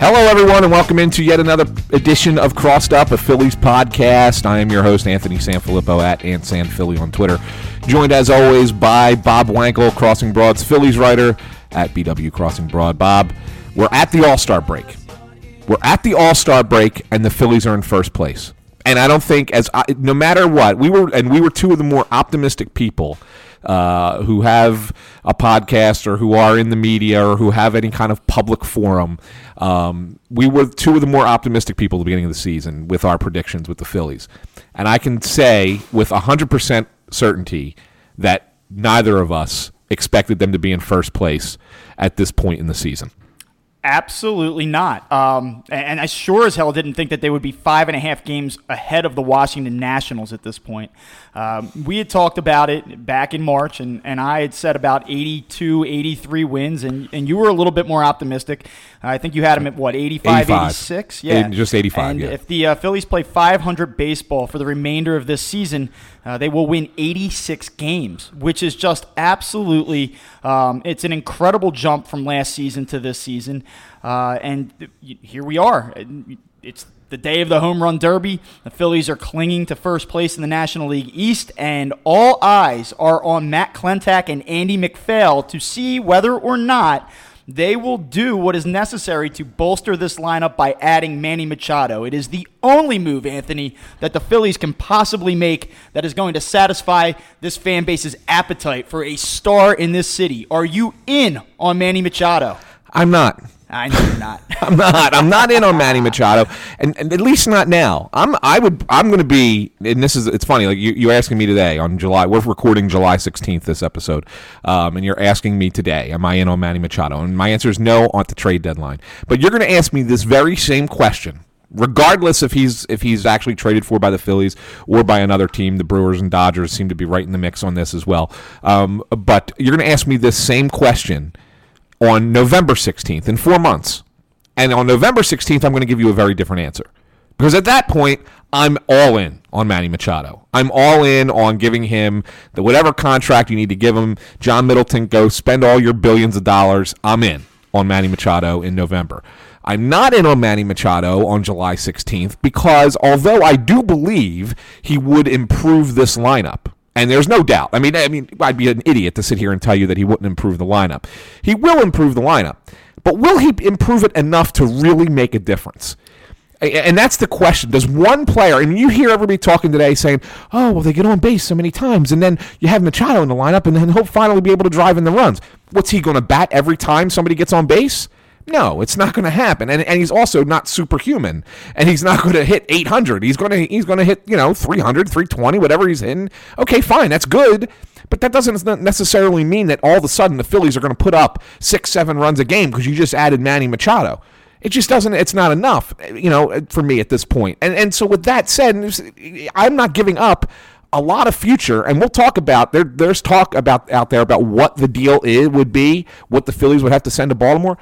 Hello, everyone, and welcome into yet another edition of Crossed Up, a Phillies podcast. I am your host, Anthony Sanfilippo at AntSanPhilly on Twitter. Joined, as always, by Bob Wankel, Crossing Broad's Phillies writer at BW Crossing Broad. Bob, we're at the All Star break. We're at the All Star break, and the Phillies are in first place. And I don't think, as I, no matter what, we were, and we were two of the more optimistic people uh, who have a podcast or who are in the media or who have any kind of public forum. Um, we were two of the more optimistic people at the beginning of the season with our predictions with the Phillies. And I can say with 100% certainty that neither of us expected them to be in first place at this point in the season. Absolutely not. Um, and I sure as hell didn't think that they would be five and a half games ahead of the Washington Nationals at this point. Um, we had talked about it back in March, and, and I had said about 82, 83 wins, and, and you were a little bit more optimistic. I think you had them at what, 85, 85. 86? Yeah. Just 85, And yeah. if the uh, Phillies play 500 baseball for the remainder of this season, uh, they will win 86 games, which is just absolutely, um, it's an incredible jump from last season to this season. Uh, and here we are. It's the day of the home run derby. The Phillies are clinging to first place in the National League East, and all eyes are on Matt Klentak and Andy MacPhail to see whether or not they will do what is necessary to bolster this lineup by adding Manny Machado. It is the only move, Anthony, that the Phillies can possibly make that is going to satisfy this fan base's appetite for a star in this city. Are you in on Manny Machado? I'm not. I know you're not. I'm not. I'm not in on Manny Machado, and, and at least not now. I'm. I would. I'm going to be. And this is. It's funny. Like you, you're asking me today on July. We're recording July 16th this episode, um, and you're asking me today, am I in on Manny Machado? And my answer is no on the trade deadline. But you're going to ask me this very same question. Regardless if he's if he's actually traded for by the Phillies or by another team, the Brewers and Dodgers seem to be right in the mix on this as well. Um, but you're going to ask me this same question on November 16th in four months. And on November 16th, I'm going to give you a very different answer. Because at that point, I'm all in on Manny Machado. I'm all in on giving him the whatever contract you need to give him. John Middleton, go spend all your billions of dollars. I'm in on Manny Machado in November. I'm not in on Manny Machado on July 16th because although I do believe he would improve this lineup, and there's no doubt. I mean, I mean, I'd be an idiot to sit here and tell you that he wouldn't improve the lineup. He will improve the lineup, but will he improve it enough to really make a difference? And that's the question. Does one player, and you hear everybody talking today saying, oh, well, they get on base so many times, and then you have Machado in the lineup, and then he'll finally be able to drive in the runs. What's he going to bat every time somebody gets on base? No, it's not going to happen. And, and he's also not superhuman. And he's not going to hit 800. He's going to he's going to hit, you know, 300, 320, whatever he's in. Okay, fine, that's good. But that doesn't necessarily mean that all of a sudden the Phillies are going to put up 6 7 runs a game because you just added Manny Machado. It just doesn't it's not enough, you know, for me at this point. And and so with that said, I'm not giving up a lot of future, and we'll talk about there. There's talk about out there about what the deal is would be, what the Phillies would have to send to Baltimore.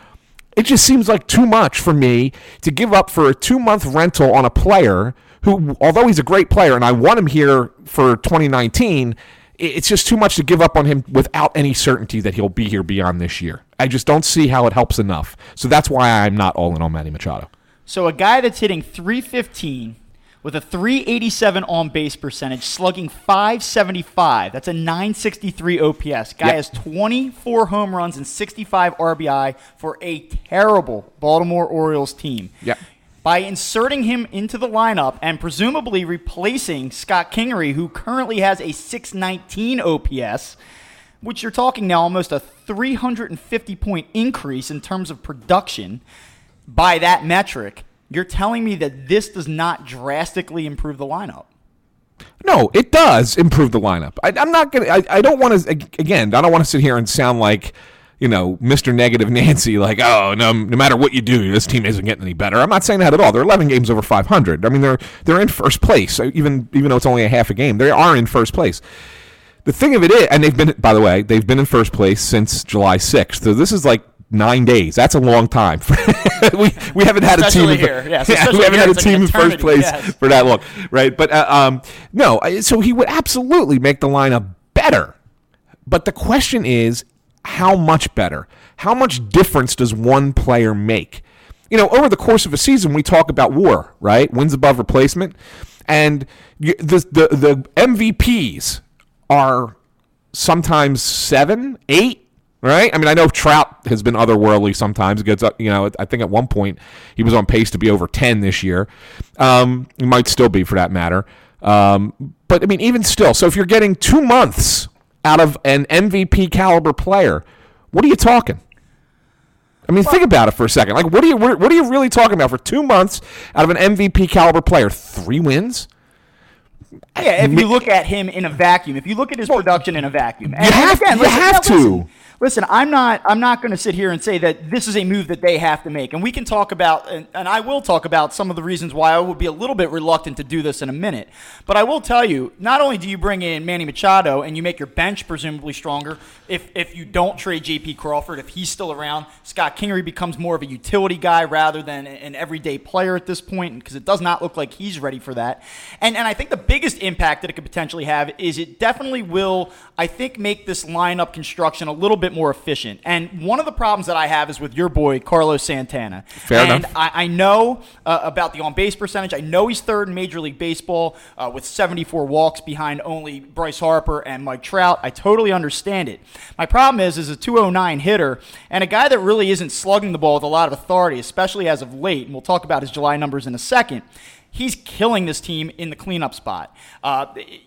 It just seems like too much for me to give up for a two month rental on a player who, although he's a great player and I want him here for 2019, it's just too much to give up on him without any certainty that he'll be here beyond this year. I just don't see how it helps enough. So that's why I'm not all in on Manny Machado. So a guy that's hitting 315 with a 387 on base percentage, slugging 575. That's a 963 OPS. Guy Yep. has 24 home runs and 65 RBI for a terrible Baltimore Orioles team. Yep. By inserting him into the lineup and presumably replacing Scott Kingery, who currently has a 619 OPS, which you're talking now almost a 350 point increase in terms of production by that metric, you're telling me that this does not drastically improve the lineup. No, it does improve the lineup. I, am not gonna. I, I don't want to. Again, I don't want to sit here and sound like you know Mr. Negative Nancy. Like, oh no, no matter what you do, this team isn't getting any better. I'm not saying that at all. They're 11 games over 500. I mean, they're they're in first place. Even even though it's only a half a game, they are in first place. The thing of it is, and they've been, by the way, they've been in first place since July 6th. So this is like nine days. That's a long time. we we haven't had especially a team. Here. In, yes, yeah, we haven't had a like team in first place yes. for that long, right? But uh, um, no, so he would absolutely make the lineup better. But the question is, how much better? How much difference does one player make? You know, over the course of a season, we talk about WAR, right? Wins above replacement, and the the the MVPs are sometimes seven, eight, right? I mean, I know Trout has been otherworldly sometimes. Gets up, you know, I think at one point he was on pace to be over ten this year. Um, he might still be for that matter. Um, but I mean, even still, so if you're getting two months out of an MVP caliber player, what are you talking? I mean, think about it for a second. Like, what are you what are you really talking about for two months out of an MVP caliber player? Three wins. Yeah, if you look at him in a vacuum, if you look at his production in a vacuum, and, you have, again, you listen, have to. Listen, listen, I'm not I'm not going to sit here and say that this is a move that they have to make. And we can talk about and, and, I will talk about some of the reasons why I would be a little bit reluctant to do this in a minute. But I will tell you, not only do you bring in Manny Machado and you make your bench presumably stronger if if you don't trade JP Crawford, if he's still around, Scott Kingery becomes more of a utility guy rather than an everyday player at this point because it does not look like he's ready for that. And and I think the biggest impact that it could potentially have is it definitely will I think make this lineup construction a little bit more efficient. And one of the problems that I have is with your boy Carlos Santana. Fair and enough. I, I know uh, about the on base percentage. I know he's third in Major League Baseball uh, with 74 walks behind only Bryce Harper and Mike Trout. I totally understand it. My problem is, is a 209 hitter and a guy that really isn't slugging the ball with a lot of authority, especially as of late. And we'll talk about his July numbers in a second he's killing this team in the cleanup spot. Uh,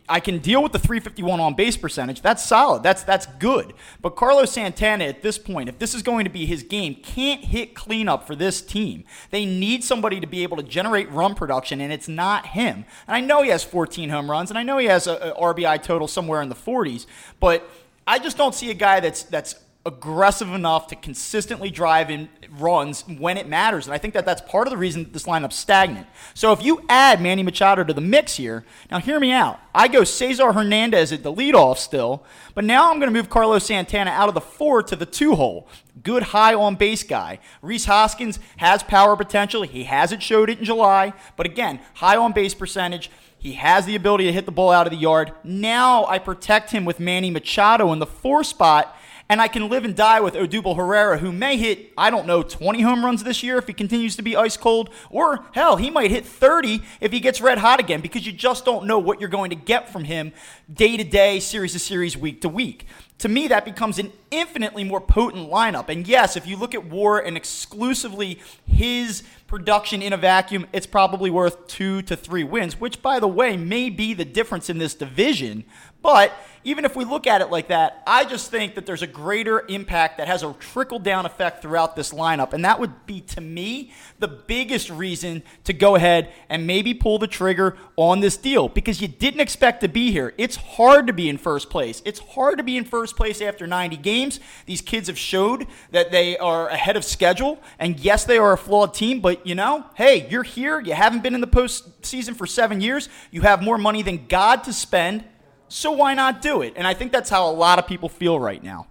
I can deal with the 351 on base percentage. That's solid. That's that's good. But Carlos Santana at this point, if this is going to be his game, can't hit cleanup for this team. They need somebody to be able to generate run production, and it's not him. And I know he has 14 home runs, and I know he has a, a RBI total somewhere in the 40s, but I just don't see a guy that's that's aggressive enough to consistently drive in runs when it matters. And I think that that's part of the reason this lineup's stagnant. So if you add Manny Machado to the mix here, now hear me out. I go Cesar Hernandez at the leadoff still, but now I'm going to move Carlos Santana out of the four to the two hole. Good high on base guy. Rhys Hoskins has power potential. He hasn't showed it in July, but again, high on base percentage. He has the ability to hit the ball out of the yard. Now I protect him with Manny Machado in the four spot and I can live and die with Odubel Herrera, who may hit, I don't know, 20 home runs this year if he continues to be ice cold. Or, hell, he might hit 30 if he gets red hot again because you just don't know what you're going to get from him day to day, series to series, week to week. To me, that becomes an infinitely more potent lineup. And yes, if you look at War and exclusively his production in a vacuum, it's probably worth two to three wins, which, by the way, may be the difference in this division. But even if we look at it like that, I just think that there's a greater impact that has a trickle down effect throughout this lineup. And that would be, to me, the biggest reason to go ahead and maybe pull the trigger on this deal because you didn't expect to be here. It's hard to be in first place. It's hard to be in first place after 90 games. These kids have showed that they are ahead of schedule. And yes, they are a flawed team, but you know, hey, you're here. You haven't been in the postseason for seven years. You have more money than God to spend so why not do it? And I think that's how a lot of people feel right now.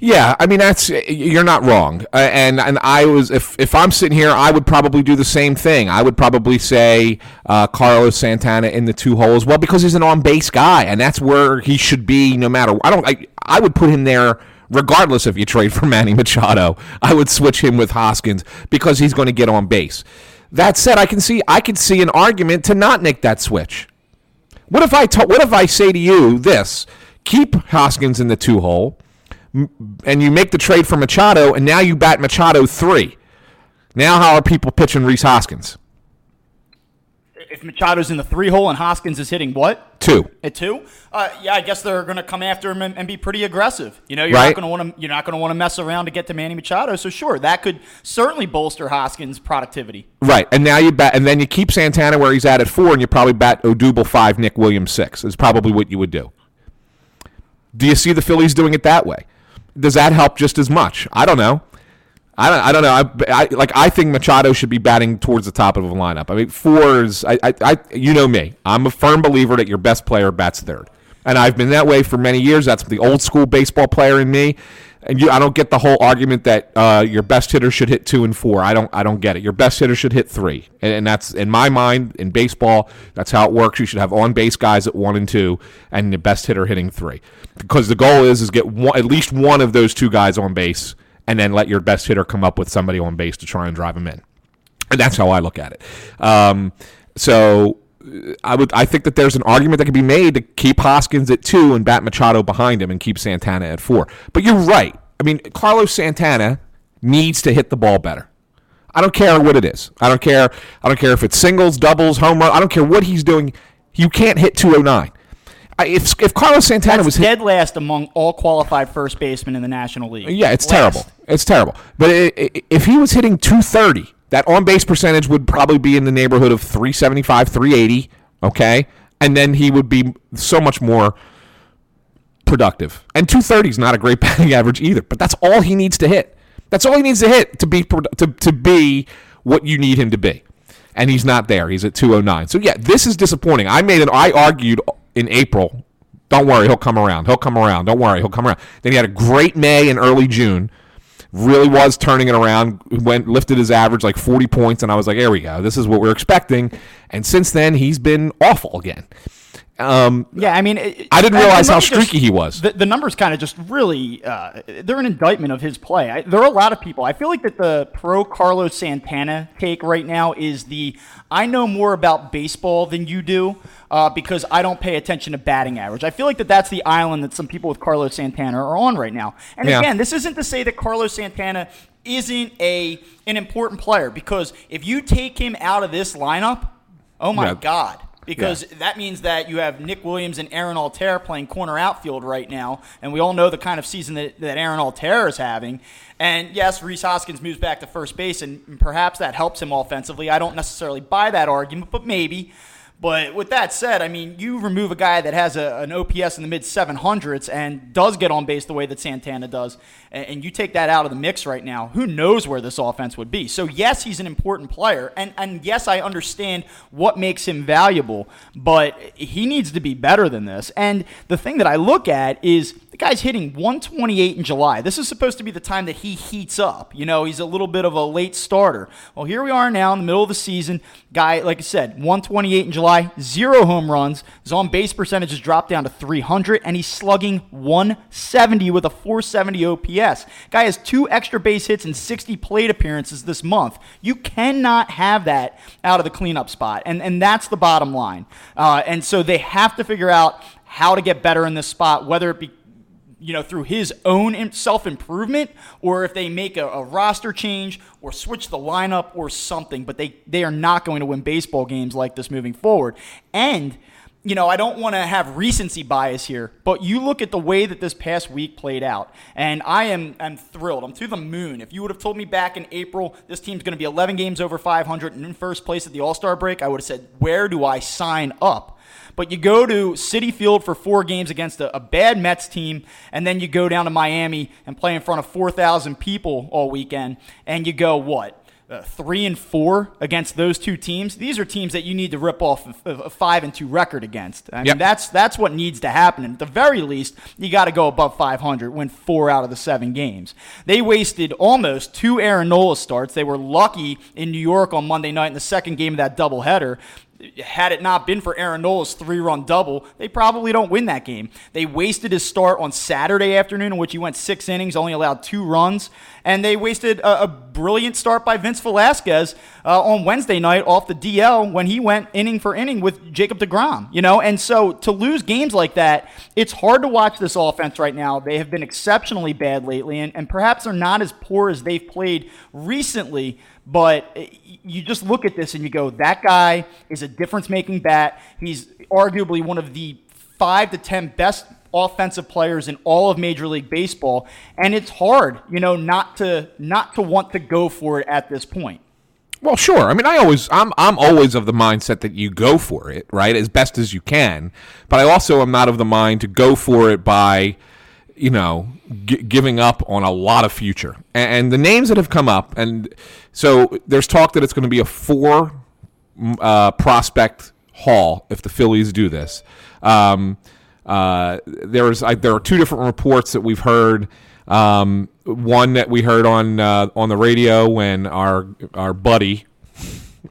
Yeah, I mean that's you're not wrong, uh, and and I was if if I'm sitting here, I would probably do the same thing. I would probably say uh, Carlos Santana in the two holes. Well, because he's an on base guy, and that's where he should be. No matter I don't I I would put him there regardless if you trade for Manny Machado. I would switch him with Hoskins because he's going to get on base. That said, I can see I could see an argument to not make that switch. What if I t- what if I say to you this? Keep Hoskins in the two hole, and you make the trade for Machado, and now you bat Machado three. Now, how are people pitching Rhys Hoskins? If Machado's in the three hole and Hoskins is hitting what? Two. At two? Uh, yeah, I guess they're going to come after him and, and, be pretty aggressive. You know, you're right. not going to want to you're not going to want to mess around to get to Manny Machado. So sure, that could certainly bolster Hoskins' productivity. Right, and now you bat, and then you keep Santana where he's at at four, and you probably bat Odubel five, Nick Williams six. Is probably what you would do. Do you see the Phillies doing it that way? Does that help just as much? I don't know. I don't, I don't know. I, I, like. I think Machado should be batting towards the top of the lineup. I mean, fours. I, I, I, you know me. I'm a firm believer that your best player bats third, and I've been that way for many years. That's the old school baseball player in me. And you, I don't get the whole argument that uh, your best hitter should hit two and four. I don't, I don't get it. Your best hitter should hit three, and, and that's in my mind in baseball. That's how it works. You should have on base guys at one and two, and the best hitter hitting three, because the goal is is get one, at least one of those two guys on base and then let your best hitter come up with somebody on base to try and drive him in. And that's how I look at it. Um, so I would I think that there's an argument that could be made to keep Hoskins at two and bat Machado behind him and keep Santana at four. But you're right. I mean, Carlos Santana needs to hit the ball better. I don't care what it is. I don't care. I don't care if it's singles, doubles, home run. I don't care what he's doing. You can't hit 209 if if Carlos Santana That's was dead last among all qualified first basemen in the National League. Yeah, it's last. terrible. It's terrible. But it, it, if he was hitting 230, that on base percentage would probably be in the neighborhood of 375, 380. Okay, and then he would be so much more productive. And 230 is not a great batting average either. But that's all he needs to hit. That's all he needs to hit to be to, to be what you need him to be. And he's not there. He's at 209. So yeah, this is disappointing. I made an I argued in April. Don't worry, he'll come around. He'll come around. Don't worry, he'll come around. Then he had a great May and early June. Really was turning it around. Went lifted his average like 40 points, and I was like, "There we go. This is what we're expecting." And since then, he's been awful again. Um, yeah, I mean, it, I didn't realize how streaky just, he was. The, the numbers kind of just really, uh, they're an indictment of his play. I, there are a lot of people. I feel like that the pro Carlos Santana take right now is the I know more about baseball than you do uh, because I don't pay attention to batting average. I feel like that that's the island that some people with Carlos Santana are on right now. And yeah. again, this isn't to say that Carlos Santana isn't a an important player because if you take him out of this lineup, oh my yeah. God because yeah. that means that you have Nick Williams and Aaron Altherr playing corner outfield right now, and we all know the kind of season that, that Aaron Altherr is having. And yes, Rhys Hoskins moves back to first base, and perhaps that helps him offensively. I don't necessarily buy that argument, but maybe. But with that said, I mean, you remove a guy that has a, an OPS in the mid 700s and does get on base the way that Santana does, and, and, you take that out of the mix right now, who knows where this offense would be? So, yes, he's an important player, and, and yes, I understand what makes him valuable, but he needs to be better than this. And the thing that I look at is guy's hitting 128 in July. This is supposed to be the time that he heats up. You know, he's a little bit of a late starter. Well, here we are now in the middle of the season. Guy, like I said, 128 in July, zero home runs. His on base percentage has dropped down to 300, and he's slugging 170 with a 470 OPS. Guy has two extra base hits and 60 plate appearances this month. You cannot have that out of the cleanup spot, and, and that's the bottom line. Uh, and so they have to figure out how to get better in this spot, whether it be you know, through his own self improvement, or if they make a, a, roster change or switch the lineup or something. But they, they are not going to win baseball games like this moving forward. And, you know, I don't want to have recency bias here, but you look at the way that this past week played out, and I am I'm thrilled. I'm to the moon. If you would have told me back in April this team's going to be 11 games over 500 and in first place at the All Star break, I would have said, where do I sign up? But you go to Citi Field for four games against a, a bad Mets team, and then you go down to Miami and play in front of 4,000 people all weekend, and you go, what? Uh, three and four against those two teams. These are teams that you need to rip off a, a five and two record against. I mean, yep. that's that's what needs to happen. And at the very least, you got to go above 500, win four out of the seven games. They wasted almost two Aaron Nola starts. They were lucky in New York on Monday night in the second game of that doubleheader had it not been for Aaron Nola's three run double, they probably don't win that game. They wasted his start on Saturday afternoon, in which he went six innings, only allowed two runs. And they wasted a, a brilliant start by Vince Velasquez uh, on Wednesday night off the DL when he went inning for inning with Jacob DeGrom, you know? And so to lose games like that, it's hard to watch this offense right now. They have been exceptionally bad lately, and, and perhaps they're not as poor as they've played recently but eh, you just look at this and you go, that guy is a difference making bat. He's arguably one of the five to 10 best offensive players in all of Major League Baseball. And it's hard, you know, not to not to want to go for it at this point. Well, sure. I mean, I always, I'm, I'm always of the mindset that you go for it, right, as best as you can. But I also am not of the mind to go for it by, you know, g- giving up on a lot of future. And, and, the names that have come up, and so there's talk that it's going to be a four uh, prospect haul if the Phillies do this. Um, uh, there's I, there are two different reports that we've heard. Um, one that we heard on uh, on the radio when our our buddy,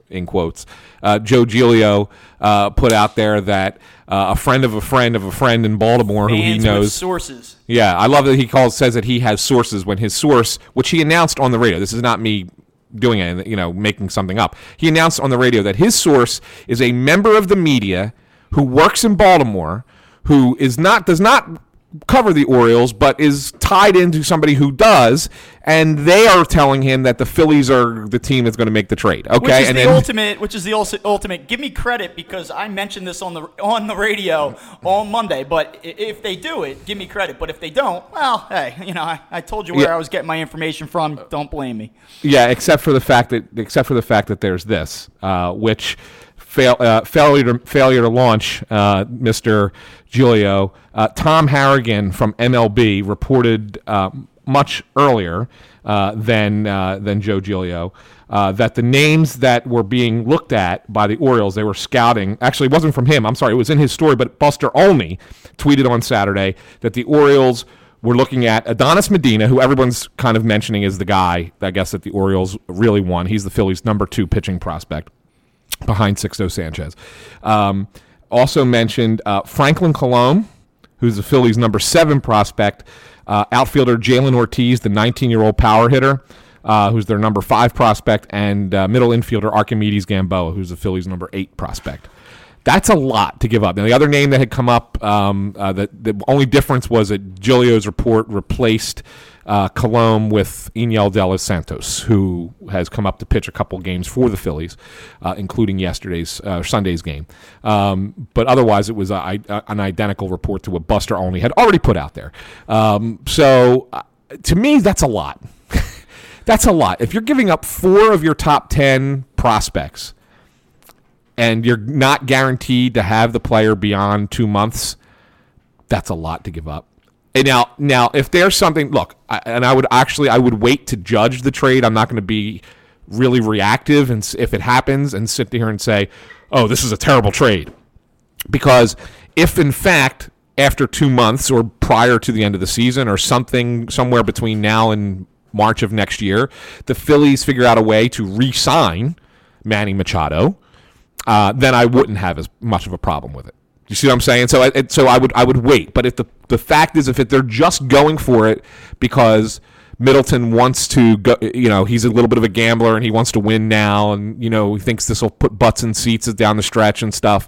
in quotes, uh, Joe Giglio uh, put out there that uh, a friend of a friend of a friend in Baltimore Fans who he knows sources. Yeah, I love that he calls says that he has sources when his source, which he announced on the radio. This is not me doing it, you know, making something up. He announced on the radio that his source is a member of the media who works in Baltimore, who is not does not cover the Orioles, but is tied into somebody who does, and they are telling him that the Phillies are the team that's going to make the trade. Okay, which is and the then, ultimate. Which is the ultimate. Give me credit because I mentioned this on the on the radio on Monday. But if they do it, give me credit. But if they don't, well, hey, you know, I, I told you where Yeah. I was getting my information from. Don't blame me. Yeah, except for the fact that except for the fact that there's this, uh, which fail, uh, failure to failure to launch, uh, Mr. Giglio. Uh, Tom Harrigan from MLB reported uh, much earlier uh, than than Joe Giglio. That the names that were being looked at by the Orioles, they were scouting. Actually, it wasn't from him. I'm sorry, it was in his story. But Buster Olney tweeted on Saturday that the Orioles we're looking at Adonis Medina, who everyone's kind of mentioning is the guy, I guess, that the Orioles really won. He's the Phillies' number two pitching prospect behind Sixto Sanchez. Um, also mentioned uh, Franklin Kilome, who's the Phillies' number seven prospect. Uh, outfielder Jhailyn Ortiz, the 19 year old power hitter, uh, who's their number five prospect, and uh, middle infielder Arquimedes Gamboa, who's the Phillies' number eight prospect. That's a lot to give up. Now, the other name that had come up, um, uh, the, the only difference was that Giglio's report replaced uh, Kilome with Enyel De Los Santos, who has come up to pitch a couple games for the Phillies, uh, including yesterday's uh, Sunday's game. Um, but otherwise, it was a, a- an identical report to what Buster Olney had already put out there. Um, so, uh, to me, that's a lot. that's a lot. If you're giving up four of your top ten prospects and you're not guaranteed to have the player beyond two months, that's a lot to give up. And now, now, if there's something, look, I, and I would actually, I would wait to judge the trade. I'm not going to be really reactive, and if it happens, and sit here and say, "Oh, this is a terrible trade," because if in fact after two months or prior to the end of the season or something somewhere between now and March of next year, the Phillies figure out a way to re-sign Manny Machado, uh, then I wouldn't have as much of a problem with it. You see what I'm saying? So, I, so I would I would wait. But if the the fact is, if it, they're just going for it because Middleton wants to go, you know, he's a little bit of a gambler and he wants to win now, and you know, he thinks this will put butts in seats down the stretch and stuff.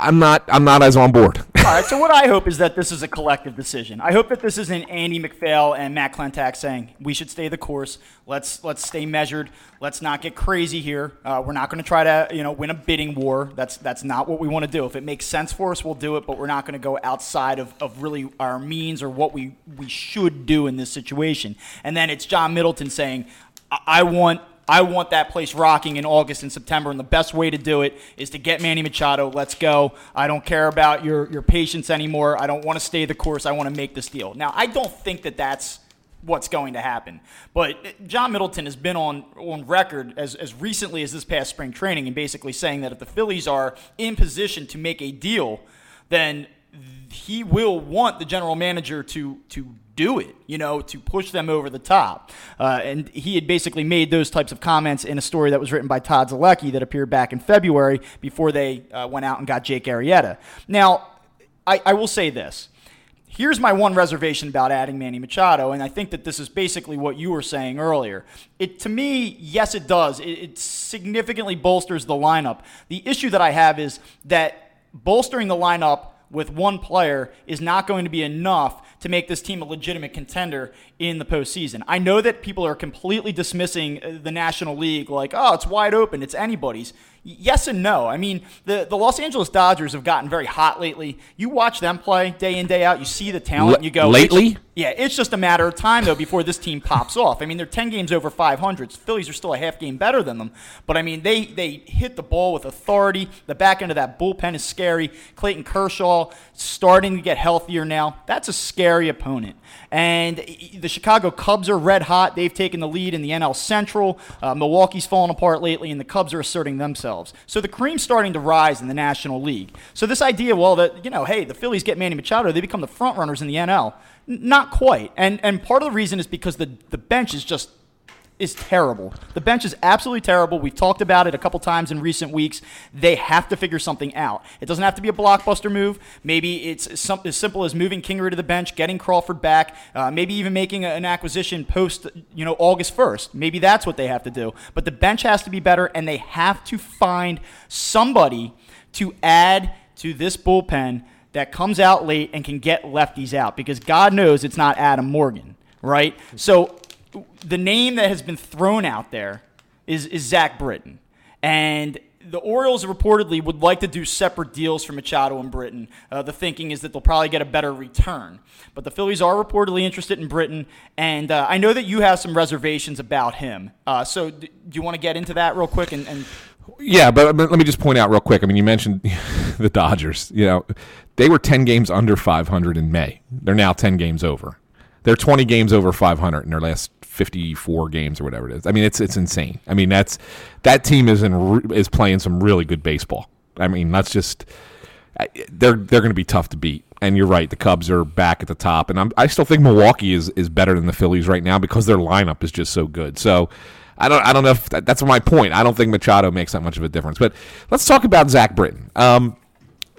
I'm not I'm not as on board. All right. So what I hope is that this is a collective decision. I hope that this isn't Andy MacPhail and Matt Klentak saying we should stay the course. Let's let's stay measured. Let's not get crazy here. Uh, we're not going to try to you know win a bidding war. That's that's not what we want to do. If it makes sense for us, we'll do it. But we're not going to go outside of, of really our means or what we we should do in this situation. And then it's John Middleton saying, I, I want I want that place rocking in August and September, and the best way to do it is to get Manny Machado. Let's go. I don't care about your, your patience anymore. I don't want to stay the course. I want to make this deal. Now, I don't think that that's what's going to happen. But John Middleton has been on, on record as, as recently as this past spring training and basically saying that if the Phillies are in position to make a deal, then he will want the general manager to to do it, you know, to push them over the top. Uh, and he had basically made those types of comments in a story that was written by Todd Zolecki that appeared back in February before they uh, went out and got Jake Arrieta. Now, I, I will say this. Here's my one reservation about adding Manny Machado, and I think that this is basically what you were saying earlier. It to me, yes, it does. It, it significantly bolsters the lineup. The issue that I have is that bolstering the lineup with one player is not going to be enough to make this team a legitimate contender in the postseason. I know that people are completely dismissing the National League like, oh, it's wide open, it's anybody's. Yes and no. I mean, the, the Los Angeles Dodgers have gotten very hot lately. You watch them play day in, day out, you see the talent, and you go, lately? Yeah, it's just a matter of time, though, before this team pops off. I mean, they're 10 games over 500. Phillies are still a half game better than them. But, I mean, they, they hit the ball with authority. The back end of that bullpen is scary. Clayton Kershaw starting to get healthier now. That's a scary opponent. And the Chicago Cubs are red hot. They've taken the lead in the NL Central. Uh, Milwaukee's fallen apart lately, and the Cubs are asserting themselves. So the cream's starting to rise in the National League. So this idea, well, that you know, hey, the Phillies get Manny Machado, they become the front runners in the NL. Not quite. And and part of the reason is because the the bench is just is terrible. The bench is absolutely terrible. We've talked about it a couple times in recent weeks. They have to figure something out. It doesn't have to be a blockbuster move. Maybe it's some, as simple as moving Kingery to the bench, getting Crawford back, uh, maybe even making an acquisition post, you know, August 1st. Maybe that's what they have to do. But the bench has to be better, and they have to find somebody to add to this bullpen that comes out late and can get lefties out because God knows it's not Adam Morgan, right? So the name that has been thrown out there is, is Zach Britton. And the Orioles reportedly would like to do separate deals for Machado and Britton. Uh, the thinking is that they'll probably get a better return. But the Phillies are reportedly interested in Britton, and uh, I know that you have some reservations about him. Uh, so, do you want to get into that real quick? And, and yeah, but let me just point out real quick. I mean, you mentioned the Dodgers. You know, they were ten games under 500 in May. They're now ten games over. They're 20 games over 500 in their last 54 games or whatever it is. I mean, it's it's insane. I mean, that's that team is in is playing some really good baseball. I mean, that's just they're they're going to be tough to beat. And you're right, the Cubs are back at the top, and I'm, I still think Milwaukee is is better than the Phillies right now because their lineup is just so good. So. I don't. I don't know if that, that's my point. I don't think Machado makes that much of a difference. But let's talk about Zach Britton. Um,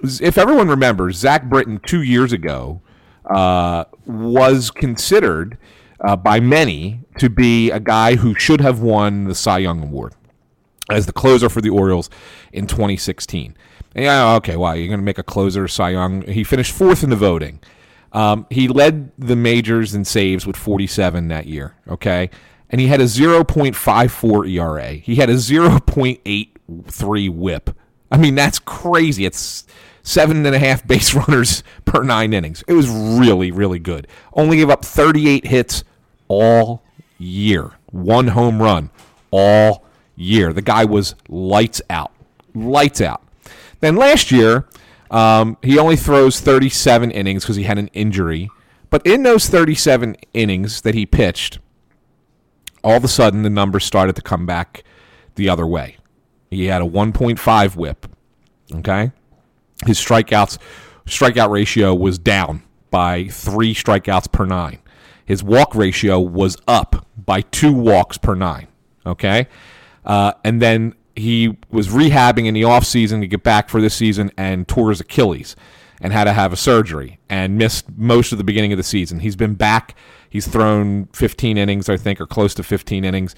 if everyone remembers, Zach Britton two years ago uh, was considered uh, by many to be a guy who should have won the Cy Young Award as the closer for the Orioles in 2016. Yeah, okay, wow, you're going to make a closer Cy Young. He finished fourth in the voting. Um, he led the majors in saves with 47 that year, okay? And he had a 0.54 ERA. He had a 0.83 whip. I mean, that's crazy. It's seven and a half base runners per nine innings. It was really, really good. Only gave up 38 hits, all year. One home run all year. The guy was lights out. Lights out. Then last year, um, he only throws 37 innings because he had an injury. But in those 37 innings that he pitched, all of a sudden the numbers started to come back the other way. He had a 1.5 whip. Okay? His strikeouts strikeout ratio was down by 3 strikeouts per 9 his walk ratio was up by two walks per nine. Okay. Uh, and then he was rehabbing in the offseason to get back for this season and tore his Achilles and had to have a surgery and missed most of the beginning of the season. He's been back. He's thrown 15 innings, I think, or close to 15 innings,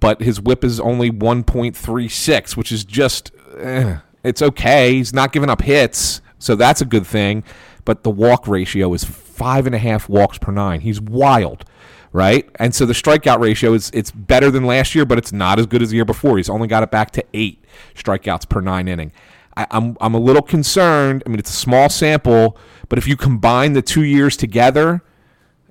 but his whip is only 1.36, which is just, eh, it's okay. He's not giving up hits, so that's a good thing. But the walk ratio is five and a half walks per nine. He's wild, right? And so the strikeout ratio is it's better than last year, but it's not as good as the year before. He's only got it back to eight strikeouts per nine inning. I, I'm I'm a little concerned. I mean, it's a small sample, but if you combine the two years together,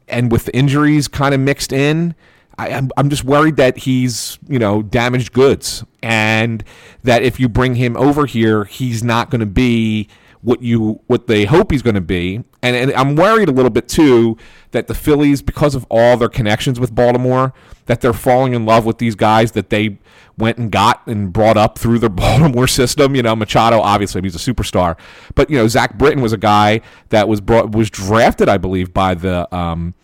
and with injuries kind of mixed in, I, am I'm, I'm just worried that he's you know damaged goods, and that if you bring him over here, he's not going to be what you what they hope he's going to be. And, and I'm worried a little bit too that the Phillies, because of all their connections with Baltimore, that they're falling in love with these guys that they went and got and brought up through their Baltimore system. You know, Machado, obviously, he's a superstar, but you know, Zach Britton was a guy that was brought was drafted, I believe, by the. Um,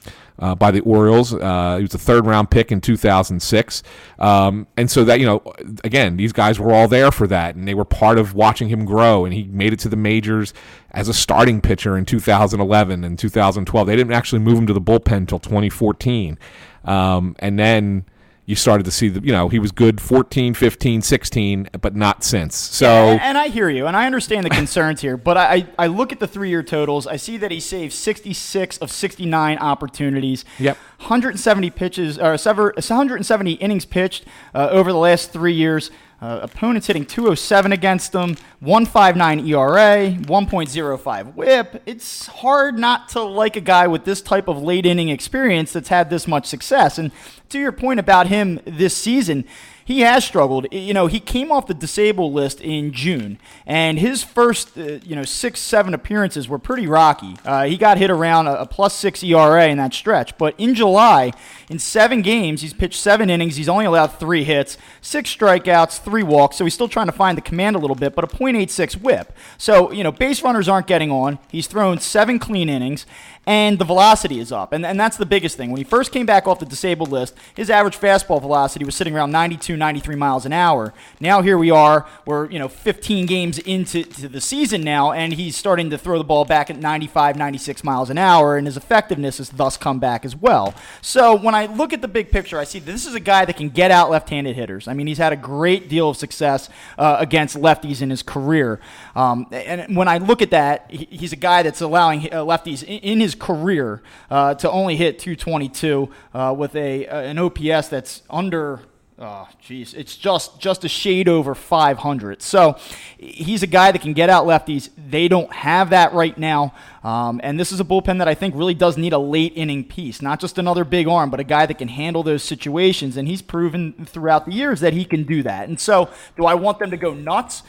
uh, by the Orioles. Uh, he was a third round pick in 2006. Um, and so that, you know, again, these guys were all there for that and they were part of watching him grow. And he made it to the majors as a starting pitcher in 2011 and 2012. They didn't actually move him to the bullpen until 2014. Um, and then you started to see the you know he was good 14 15 16 but not since so and, and I hear you, and I understand the concerns here, but I, I look at the three year totals. I see that he saved 66 of 69 opportunities. Yep. 170 pitches, or sever- 170 innings pitched uh, over the last three years. Uh, opponents hitting 207 against them, 159 ERA, 1.05 whip. It's hard not to like a guy with this type of late inning experience that's had this much success. And to your point about him this season, he has struggled. You know, he came off the disabled list in June, and his first, uh, you know, six, seven appearances were pretty rocky. Uh, he got hit around a, a plus six ERA in that stretch. But in July, in seven games, he's pitched seven innings. He's only allowed three hits, six strikeouts, three walks. So he's still trying to find the command a little bit, but a .86 whip. So, you know, base runners aren't getting on. He's thrown seven clean innings, and the velocity is up. And, and that's the biggest thing. When he first came back off the disabled list, his average fastball velocity was sitting around 92, 93 miles an hour. Now here we are, we're, you know, 15 games into to the season now, and he's starting to throw the ball back at 95, 96 miles an hour, and his effectiveness has thus come back as well. So when I look at the big picture, I see this is a guy that can get out left-handed hitters. I mean, he's had a great deal of success uh, against lefties in his career. Um, and when I look at that, he's a guy that's allowing uh, lefties in his career uh, to only hit 222 uh, with a uh, an OPS that's under Oh, jeez, it's just just a shade over 500. So he's a guy that can get out lefties. They don't have that right now, um, and this is a bullpen that I think really does need a late inning piece, not just another big arm, but a guy that can handle those situations. And he's proven throughout the years that he can do that. And so, do I want them to go nuts?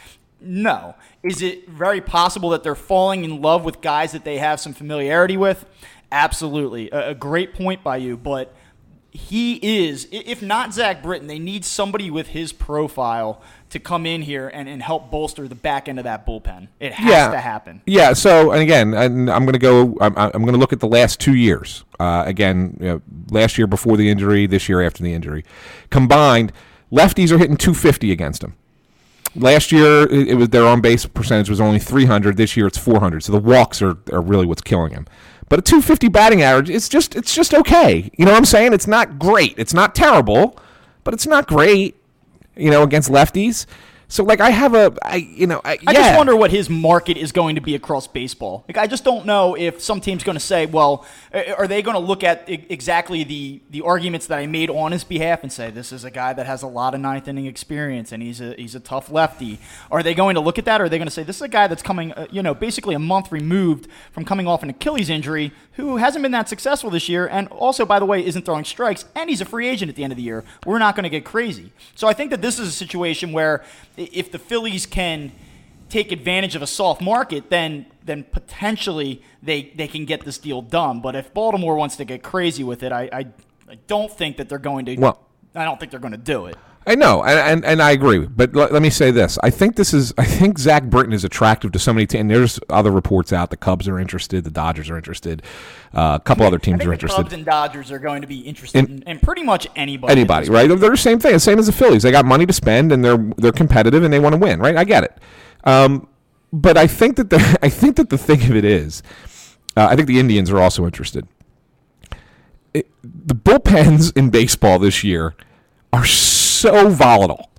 No. Is it very possible that they're falling in love with guys that they have some familiarity with? Absolutely. A, a great point by you, but he is, if not Zach Britton, they need somebody with his profile to come in here and, and help bolster the back end of that bullpen. It has Yeah. to happen. Yeah. So, and again, and I'm going to go. I'm, I'm going to look at the last two years. Uh, again, you know, last year before the injury, this year after the injury, combined, lefties are hitting 250 against him. Last year, it, was their on base percentage was only 300. This year, it's 400. So the walks are, are really what's killing him. But a 250 batting average, it's just it's just okay. You know what I'm saying? It's not great. It's not terrible, but it's not great. You know, against lefties. So like I have a, I you know, I, I yeah. just wonder what his market is going to be across baseball. Like I just don't know if some team's going to say, well, are they going to look at exactly the the arguments that I made on his behalf and say this is a guy that has a lot of ninth inning experience and he's a he's a tough lefty? Are they going to look at that or are they going to say this is a guy that's coming, uh, you know, basically a month removed from coming off an Achilles injury who hasn't been that successful this year and also by the way isn't throwing strikes and he's a free agent at the end of the year. We're not going to get crazy. So I think that this is a situation where if the Phillies can take advantage of a soft market, then then potentially they they can get this deal done. But if Baltimore wants to get crazy with it, I I, I don't think that they're going to. Well- I don't think they're going to do it. I know, and, and, I agree. But let, let me say this: I think this is. I think Zach Britton is attractive to so many teams. There's other reports out. The Cubs are interested. The Dodgers are interested. Uh, a couple other I teams think are the interested. Cubs and Dodgers are going to be interested in, in pretty much anybody. Anybody, right? They're the same thing. Same as the Phillies. They got money to spend, and they're they're competitive, and they want to win, right? I get it. Um, but I think that the I think that the thing of it is, uh, I think the Indians are also interested. It, the bullpens in baseball this year are so volatile.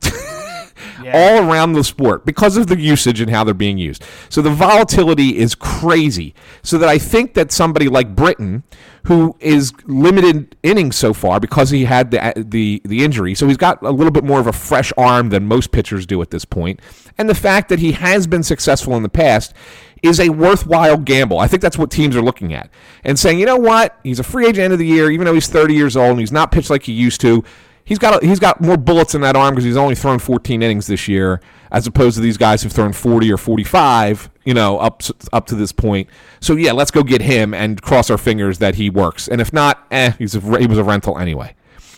all around the sport because of the usage and how they're being used. So the volatility is crazy. So that I think that somebody like Britton, who is limited innings so far because he had the the the injury, so he's got a little bit more of a fresh arm than most pitchers do at this point, and the fact that he has been successful in the past is a worthwhile gamble. I think that's what teams are looking at and saying, you know what, he's a free agent end of the year, even though he's 30 years old and he's not pitched like he used to he's got a, he's got more bullets in that arm because he's only thrown 14 innings this year, as opposed to these guys who've thrown 40 or 45, you know, up up to this point. So yeah, let's go get him and cross our fingers that he works. And if not, eh, he's a, he was a rental anyway.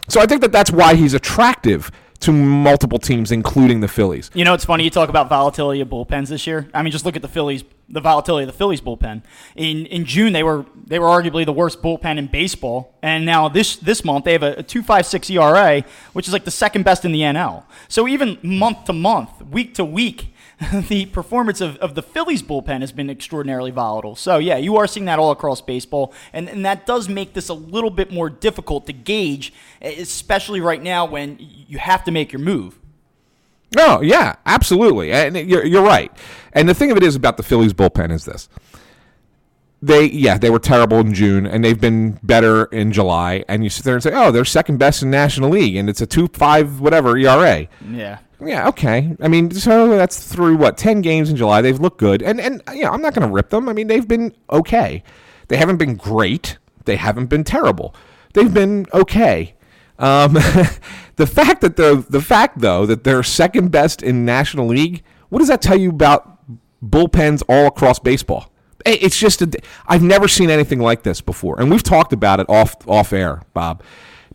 So I think that that's why he's attractive to multiple teams, including the Phillies. You know, it's funny you talk about volatility of bullpens this year. I mean, just look at the Phillies, the volatility of the Phillies bullpen. In in June, they were they were arguably the worst bullpen in baseball, and now this this month they have a, a two five six ERA, which is like the second best in the NL. So even month to month, week to week. the performance of, of the Phillies bullpen has been extraordinarily volatile. So, yeah, you are seeing that all across baseball. And, and that does make this a little bit more difficult to gauge, especially right now when you have to make your move. Oh, yeah, absolutely. And you're, you're right. And the thing of it is about the Phillies bullpen is this they yeah they were terrible in June and they've been better in July and you sit there and say oh they're second best in National League and it's a two five whatever ERA yeah yeah okay. I mean so that's through what ten games in July. They've looked good. And and know I'm not going to rip them. I mean they've been okay. They haven't been great. They haven't been terrible. They've been okay. Um, the fact that the the fact though that they're second best in National League what does that tell you about bullpens all across baseball? It's just a, I've never seen anything like this before, and we've talked about it off off air, Bob.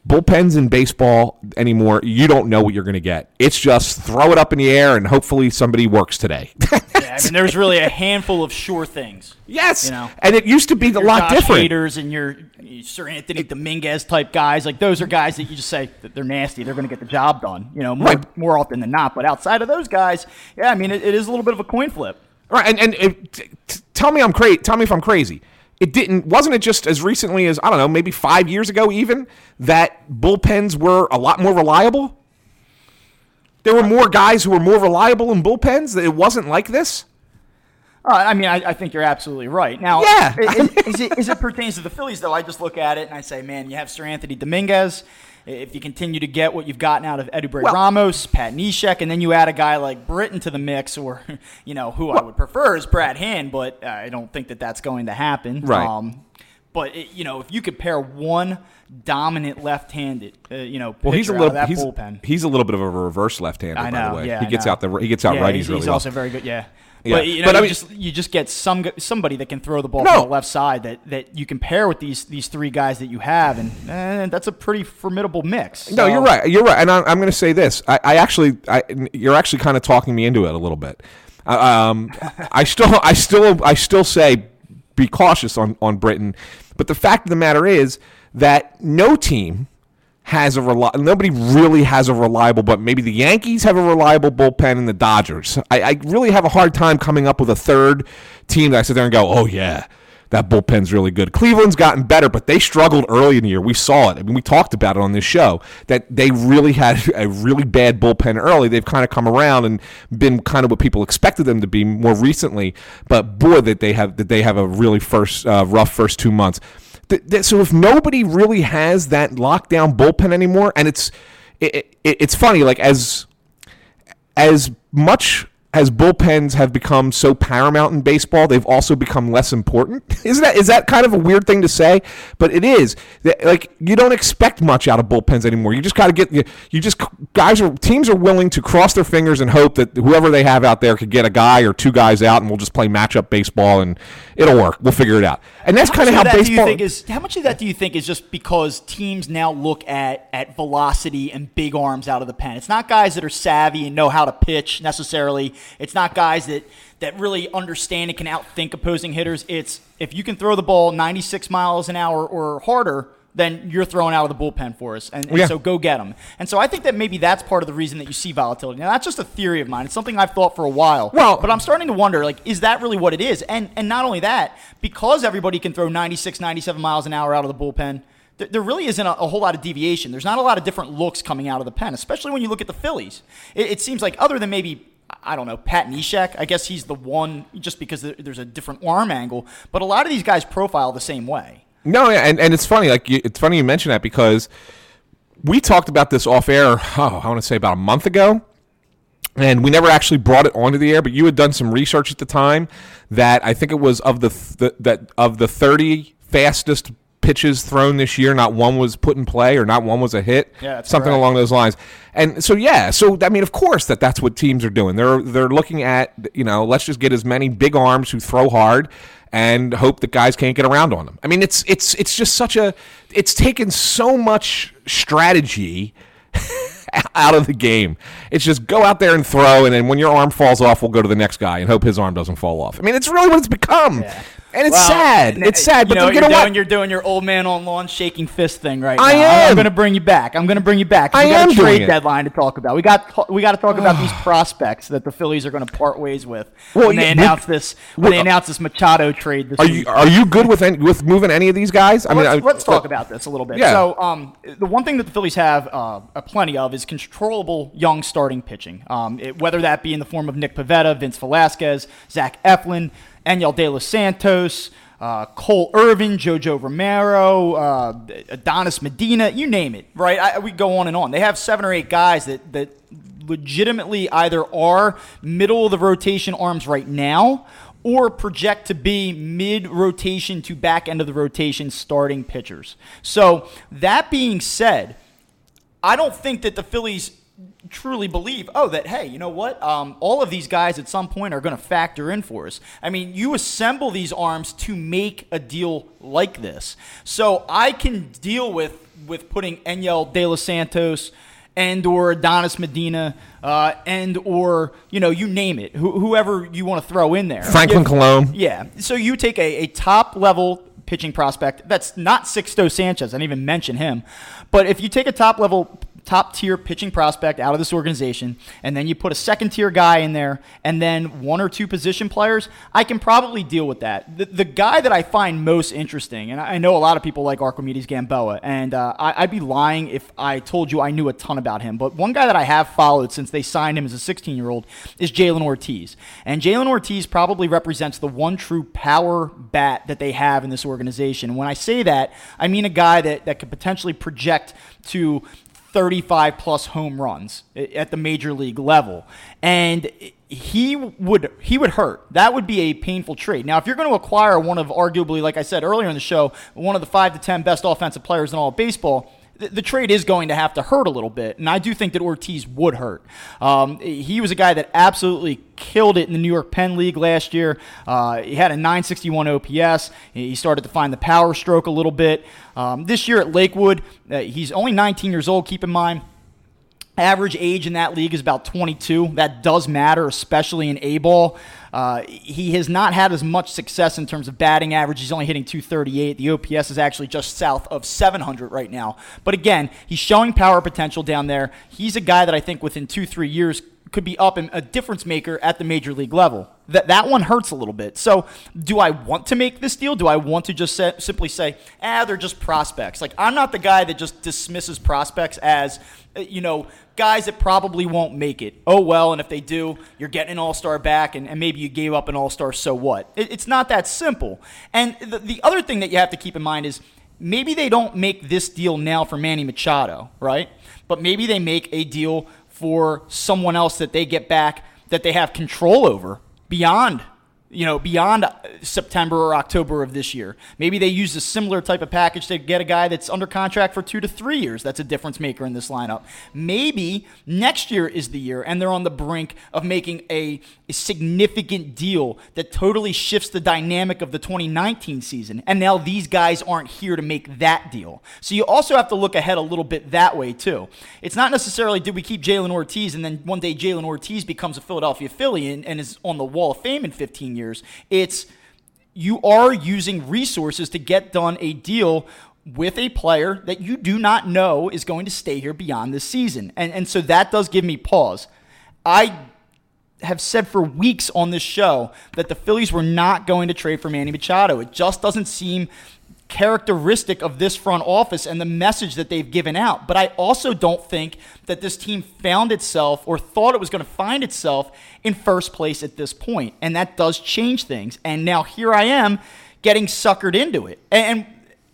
Bullpens in baseball anymore, you don't know what you're going to get. It's just throw it up in the air and hopefully somebody works today. yeah, I mean, there's really a handful of sure things. Yes, you know, and it used to be a lot Josh different. Haters and your, your Seranthony Dominguez type guys, like those are guys that you just say that they're nasty. They're going to get the job done. You know, more, right. more often than not. But outside of those guys, yeah, I mean, it, it is a little bit of a coin flip. Right, and and it, t- tell me I'm crazy. Tell me if I'm crazy. It didn't. Wasn't it just as recently as I don't know, maybe five years ago, even that bullpens were a lot more reliable. There were more guys who were more reliable in bullpens. That it wasn't like this. Uh, I mean, I, I, think you're absolutely right. Now, yeah. as, it, as it pertains to the Phillies, though, I just look at it and I say, man, you have Seranthony Dominguez if you continue to get what you've gotten out of Edubray well, Ramos, Pat Neshek, and then you add a guy like Britton to the mix, or you know who well, I would prefer is Brad Hand, but I don't think that that's going to happen. Right. Um, but it, you know, if you could pair one dominant left-handed, uh, you know, well, he's a little he's, bullpen. he's a little bit of a reverse left-hander. I know, by the way, yeah, he I gets know. out the he gets out yeah, righties he's, really he's well. also very good. Yeah. Yeah. But you know, but, you I mean, just you just get some somebody that can throw the ball no. from the left side that, that you can pair with these these three guys that you have, and eh, that's a pretty formidable mix. So. No, you're right. You're right, and I, am going to say this. I, I actually, I, you're actually kind of talking me into it a little bit. Uh, um, I still, I still, I still say be cautious on on Britton, but the fact of the matter is that no team has a reli- nobody really has a reliable, but maybe the Yankees have a reliable bullpen and the Dodgers. I, I really have a hard time coming up with a third team that I sit there and go, oh yeah, that bullpen's really good. Cleveland's gotten better, but they struggled early in the year. We saw it. I mean, we talked about it on this show that they really had a really bad bullpen early. They've kind of come around and been kind of what people expected them to be more recently. But boy, that they have that they have a really first uh, rough first two months th- th- so if nobody really has that lockdown bullpen anymore, and it's it, it, it's funny, like as as much as bullpens have become so paramount in baseball, they've also become less important. Isn't that is that kind of a weird thing to say? But it is. Like you don't expect much out of bullpens anymore. You just got to get you, you just guys are teams are willing to cross their fingers and hope that whoever they have out there could get a guy or two guys out, and we'll just play matchup baseball and it'll work. We'll figure it out. And that's kind of how baseball. Do you think is, how much of that do you think is just because teams now look at at velocity and big arms out of the pen? It's not guys that are savvy and know how to pitch necessarily it's not guys that that really understand and can outthink opposing hitters. It's if you can throw the ball 96 miles an hour or harder, then you're throwing out of the bullpen for us. And, and yeah. so go get them. And so I think that maybe that's part of the reason that you see volatility. Now, that's just a theory of mine. It's something I've thought for a while. Well, but I'm starting to wonder, like, is that really what it is? And, and not only that, because everybody can throw 96, 97 miles an hour out of the bullpen, there really isn't a, a, whole lot of deviation. There's not a lot of different looks coming out of the pen, especially when you look at the Phillies. It, it seems like, other than maybe I don't know, Pat Neshek. I guess he's the one just because there's a different arm angle. But a lot of these guys profile the same way. No, and, and it's funny. Like it's funny you mention that because we talked about this off air. Oh, I want to say about a month ago, and we never actually brought it onto the air. But you had done some research at the time that I think it was of the, the that of the 30 fastest pitches thrown this year, not one was put in play or not one was a hit. Yeah, something correct. along those lines. And so yeah, so I mean, of course that that's what teams are doing. They're they're looking at you know let's just get as many big arms who throw hard and hope that guys can't get around on them. I mean, it's it's it's just such a it's taken so much strategy. out of the game. It's just go out there and throw, and then when your arm falls off, we'll go to the next guy and hope his arm doesn't fall off. I mean, it's really what it's become. Yeah. And it's Well, sad. n- It's sad, You but know, you you're know what? doing, You're doing your old man on lawn shaking fist thing right I now. am. I'm going to bring you back. I'm going to bring you back. I we got am a trade deadline to talk about. We got we got to talk about these prospects that the Phillies are going to part ways with Well, when they announce we- this when they announce this Machado trade this Are week. you are you good with any, with moving any of these guys? I let's, I- let's talk about this a little bit. Yeah. So, um, the one thing that the Phillies have uh, a plenty of is controllable young starting pitching. Um, it- whether that be in the form of Nick Pivetta, Vince Velasquez, Zach Eflin, Daniel De Los Santos. Uh, Cole Irvin, JoJo Romero, uh, Adonis Medina, you name it, right? I, we go on and on. They have seven or eight guys that, that legitimately either are middle of the rotation arms right now or project to be mid rotation to back end of the rotation starting pitchers. So, that being said, I don't think that the Phillies truly believe, oh, that, hey, you know what? Um, all of these guys at some point are going to factor in for us. I mean, you assemble these arms to make a deal like this. So I can deal with, with putting Enyel De Los Santos and or Adonis Medina uh, and or, you know, you name it, who, whoever you want to throw in there. Franklin Kilome. yeah. So you take a, a top level pitching prospect that's not Sixto Sanchez. I didn't even mention him. But if you take a top level, top tier pitching prospect out of this organization, and then you put a second tier guy in there, and then one or two position players, I can probably deal with that. The, the guy that I find most interesting, and I know a lot of people like Arquimedes Gamboa, and uh, I, I'd be lying if I told you I knew a ton about him. But one guy that I have followed since they signed him as a 16 year old is Jhailyn Ortiz. And Jhailyn Ortiz probably represents the one true power bat that they have in this organization. When I say that, I mean a guy that, that could potentially project to 35 plus home runs at the major league level. And he would he would hurt. That would be a painful trade. Now, if you're going to acquire one of arguably, like I said earlier in the show, one of the five to ten best offensive players in all of baseball, the, trade is going to have to hurt a little bit, and I do think that Ortiz would hurt. Um, he was a guy that absolutely killed it in the New York Penn League last year. Uh, he had a 961 OPS. He started to find the power stroke a little bit. Um, this year at Lakewood, uh, he's only 19 years old. Keep in mind. Average age in that league is about 22. That does matter, especially in A ball. Uh, he has not had as much success in terms of batting average. He's only hitting 238. The OPS is actually just south of 700 right now. But again, he's showing power potential down there. He's a guy that I think within two, three years could be up and a difference maker at the major league level. That that one hurts a little bit. So, do I want to make this deal? Do I want to just simply say, "Ah, they're just prospects"? Like I'm not the guy that just dismisses prospects as, uh, you know, guys that probably won't make it. Oh well, and if they do, you're getting an all-star back, and, and maybe you gave up an all-star. So what? It, it's not that simple. And the, the other thing that you have to keep in mind is maybe they don't make this deal now for Manny Machado, right? But maybe they make a deal for someone else that they get back that they have control over beyond you know, beyond September or October of this year. Maybe they use a similar type of package to get a guy that's under contract for two to three years. That's a difference maker in this lineup. Maybe next year is the year, and they're on the brink of making a, a significant deal that totally shifts the dynamic of the 2019 season. And now these guys aren't here to make that deal. So you also have to look ahead a little bit that way, too. It's not necessarily did we keep Jhailyn Ortiz and then one day Jhailyn Ortiz becomes a Philadelphia Philly and, and is on the wall of fame in 15 years years. It's you are using resources to get done a deal with a player that you do not know is going to stay here beyond this season. And and so that does give me pause. I have said for weeks on this show that the Phillies were not going to trade for Manny Machado. It just doesn't seem characteristic of this front office and the message that they've given out. But I also don't think that this team found itself or thought it was going to find itself in first place at this point. And that does change things. And now here I am getting suckered into it. And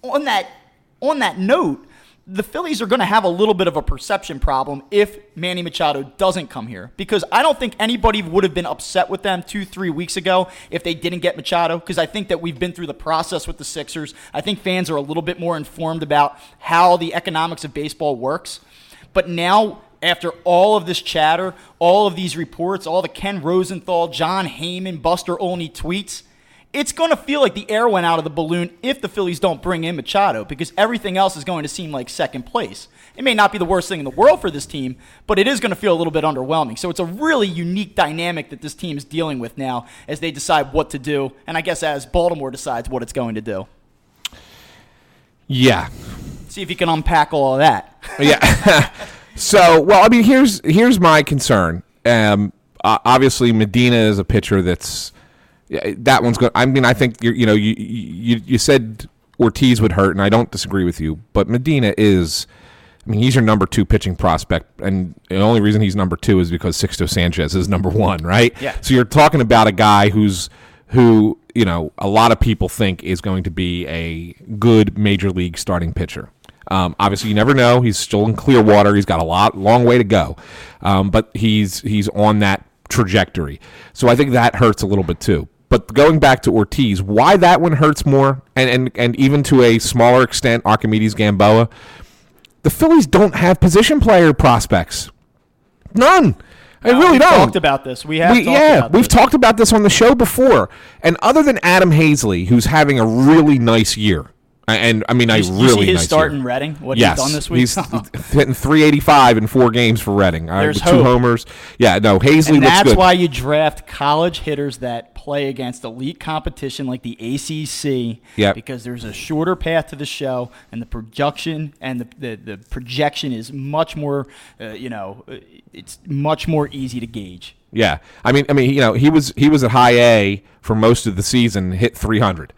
on that on that note, the Phillies are going to have a little bit of a perception problem if Manny Machado doesn't come here because I don't think anybody would have been upset with them two, three weeks ago if they didn't get Machado because I think that we've been through the process with the Sixers. I think fans are a little bit more informed about how the economics of baseball works. But now, after all of this chatter, all of these reports, all the Ken Rosenthal, Jon Heyman, Buster Olney tweets, it's going to feel like the air went out of the balloon if the Phillies don't bring in Machado because everything else is going to seem like second place. It may not be the worst thing in the world for this team, but it is going to feel a little bit underwhelming. So it's a really unique dynamic that this team is dealing with now as they decide what to do, and I guess as Baltimore decides what it's going to do. Yeah. See if you can unpack all of that. yeah. so, well, I mean, here's here's my concern. Um, obviously, Medina is a pitcher that's that one's good. I mean, I think you you know you you you said Ortiz would hurt, and I don't disagree with you, but Medina is. I mean, he's your number two pitching prospect, and the only reason he's number two is because Sixto Sanchez is number one, right? Yeah. So you're talking about a guy who's who you know a lot of people think is going to be a good major league starting pitcher. Um, obviously, you never know. He's still in Clearwater. He's got a lot, long way to go, um, but he's he's on that trajectory. So I think that hurts a little bit too. But going back to Ortiz, why that one hurts more, and and, and even to a smaller extent, Arquimedes Gamboa, the Phillies don't have position player prospects. None. I Uh, really we've don't. talked about this. We have We- yeah, we've this. talked about this on the show before. And other than Adam Haseley, who's having a really nice year, and I mean, You, you really see his nice start year. in Reading? What yes, he's done this week? he's hitting 385 in four games for Reading. All right, There's with two homers. Yeah, no, Haseley and that's good. why you draft college hitters that play against elite competition like the ACC. Yep. Because there's a shorter path to the show, and the projection and the, the, the projection is much more, uh, you know, uh, it's much more easy to gauge. Yeah, I mean, I mean, you know, he was he was at high A for most of the season, hit 300.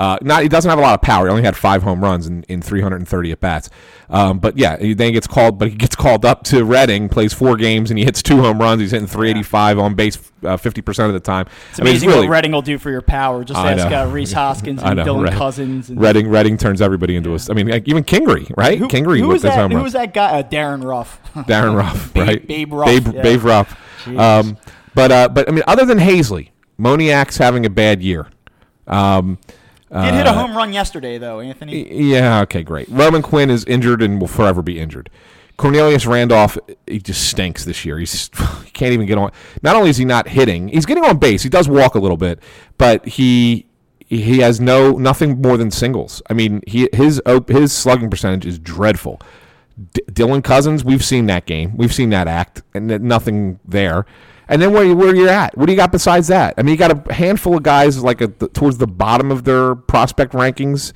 Uh, not he doesn't have a lot of power. He only had five home runs in, in 330 at bats. Um, but yeah, he then gets called, but he gets called up to Reading, plays four games, and he hits two home runs. He's hitting 385 on base uh, 50 percent of the time. It's I mean, amazing really, what Reading will do for your power. Just I ask know. uh, Rhys Hoskins and know, Dylan Cozens. And Reading Reading turns everybody into a. I mean, like, even Kingery, right? who, Kingery who with his that? home Who was that guy? Uh, Darin Ruf. Darin Ruf, Babe- right? Babe Ruff, Babe, yeah. Babe Ruff. Um, but uh, but I mean, other than Haseley, Moniak's having a bad year. Um, Did hit a home run yesterday, though, Anthony. yeah, okay, great. Roman Quinn is injured and will forever be injured. Cornelius Randolph, he just stinks this year. He's he can't even get on. Not only is he not hitting, he's getting on base. He does walk a little bit, but he he has no nothing more than singles. I mean, he his his slugging percentage is dreadful. D- Dylan Cozens, we've seen that game. We've seen that act, and nothing there. And then where you, where you're at? What do you got besides that? I mean, you got a handful of guys like at the, towards the bottom of their prospect rankings.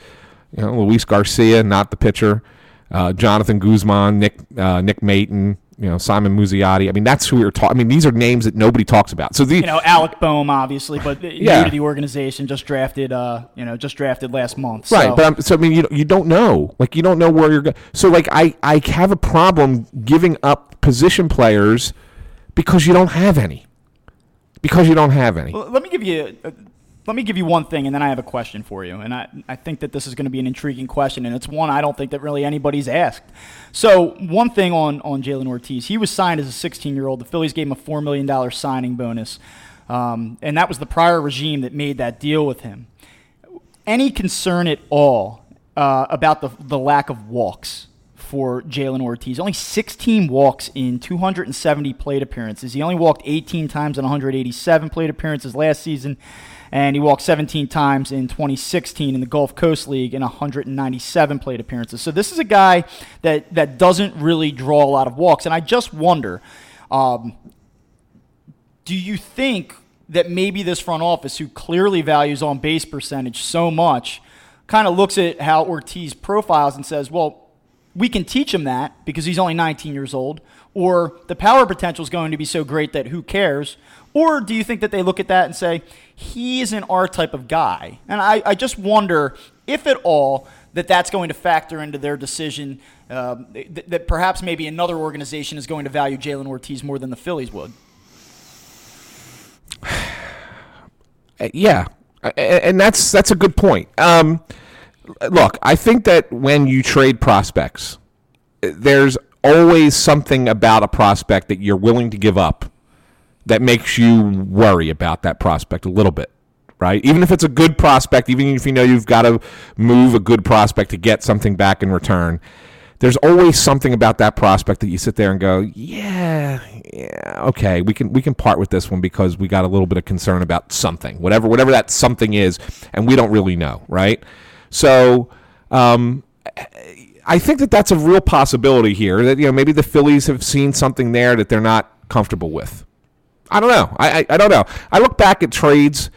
You know, Luis Garcia, not the pitcher. Uh, Jonathan Guzman, Nick uh, Nick Maton, you know Simon Muzziotti. I mean, that's who we were talking. I mean, these are names that nobody talks about. So the you know Alec Bohm, obviously, but Yeah. new to the organization, just drafted. Uh, you know, just drafted last month. Right, so. but I'm, so I mean, you you don't know, like you don't know where you're going. So like I I have a problem giving up position players because you don't have any. Because you don't have any. Well, let me give you uh, let me give you one thing, and then I have a question for you. And I I think that this is going to be an intriguing question, and it's one I don't think that really anybody's asked. So one thing on on Jhailyn Ortiz, he was signed as a 16 year old. The Phillies gave him a four million dollar signing bonus, um, and that was the prior regime that made that deal with him. Any concern at all uh, about the the lack of walks? For Jhailyn Ortiz. Only 16 walks in 270 plate appearances. He only walked 18 times in 187 plate appearances last season, and he walked 17 times in 2016 in the Gulf Coast League in 197 plate appearances. So this is a guy that that doesn't really draw a lot of walks, and I just wonder. Um, do you think that maybe this front office, who clearly values on base percentage so much, kind of looks at how Ortiz profiles and says, well, we can teach him that because he's only 19 years old, or the power potential is going to be so great that who cares? Or do you think that they look at that and say, he isn't our type of guy? And I, I just wonder if at all that that's going to factor into their decision um, that, that perhaps maybe another organization is going to value Jhailyn Ortiz more than the Phillies would. Yeah, and that's that's a good point. Um, look, I think that when you trade prospects, there's always something about a prospect that you're willing to give up that makes you worry about that prospect a little bit, right? Even if it's a good prospect, even if you know you've got to move a good prospect to get something back in return, there's always something about that prospect that you sit there and go, yeah, yeah, okay, we can we can part with this one because we got a little bit of concern about something, whatever whatever that something is, and we don't really know, right? So. Um, I think that that's a real possibility here. That you know maybe the Phillies have seen something there that they're not comfortable with. I don't know. I I, I don't know. I look back at trades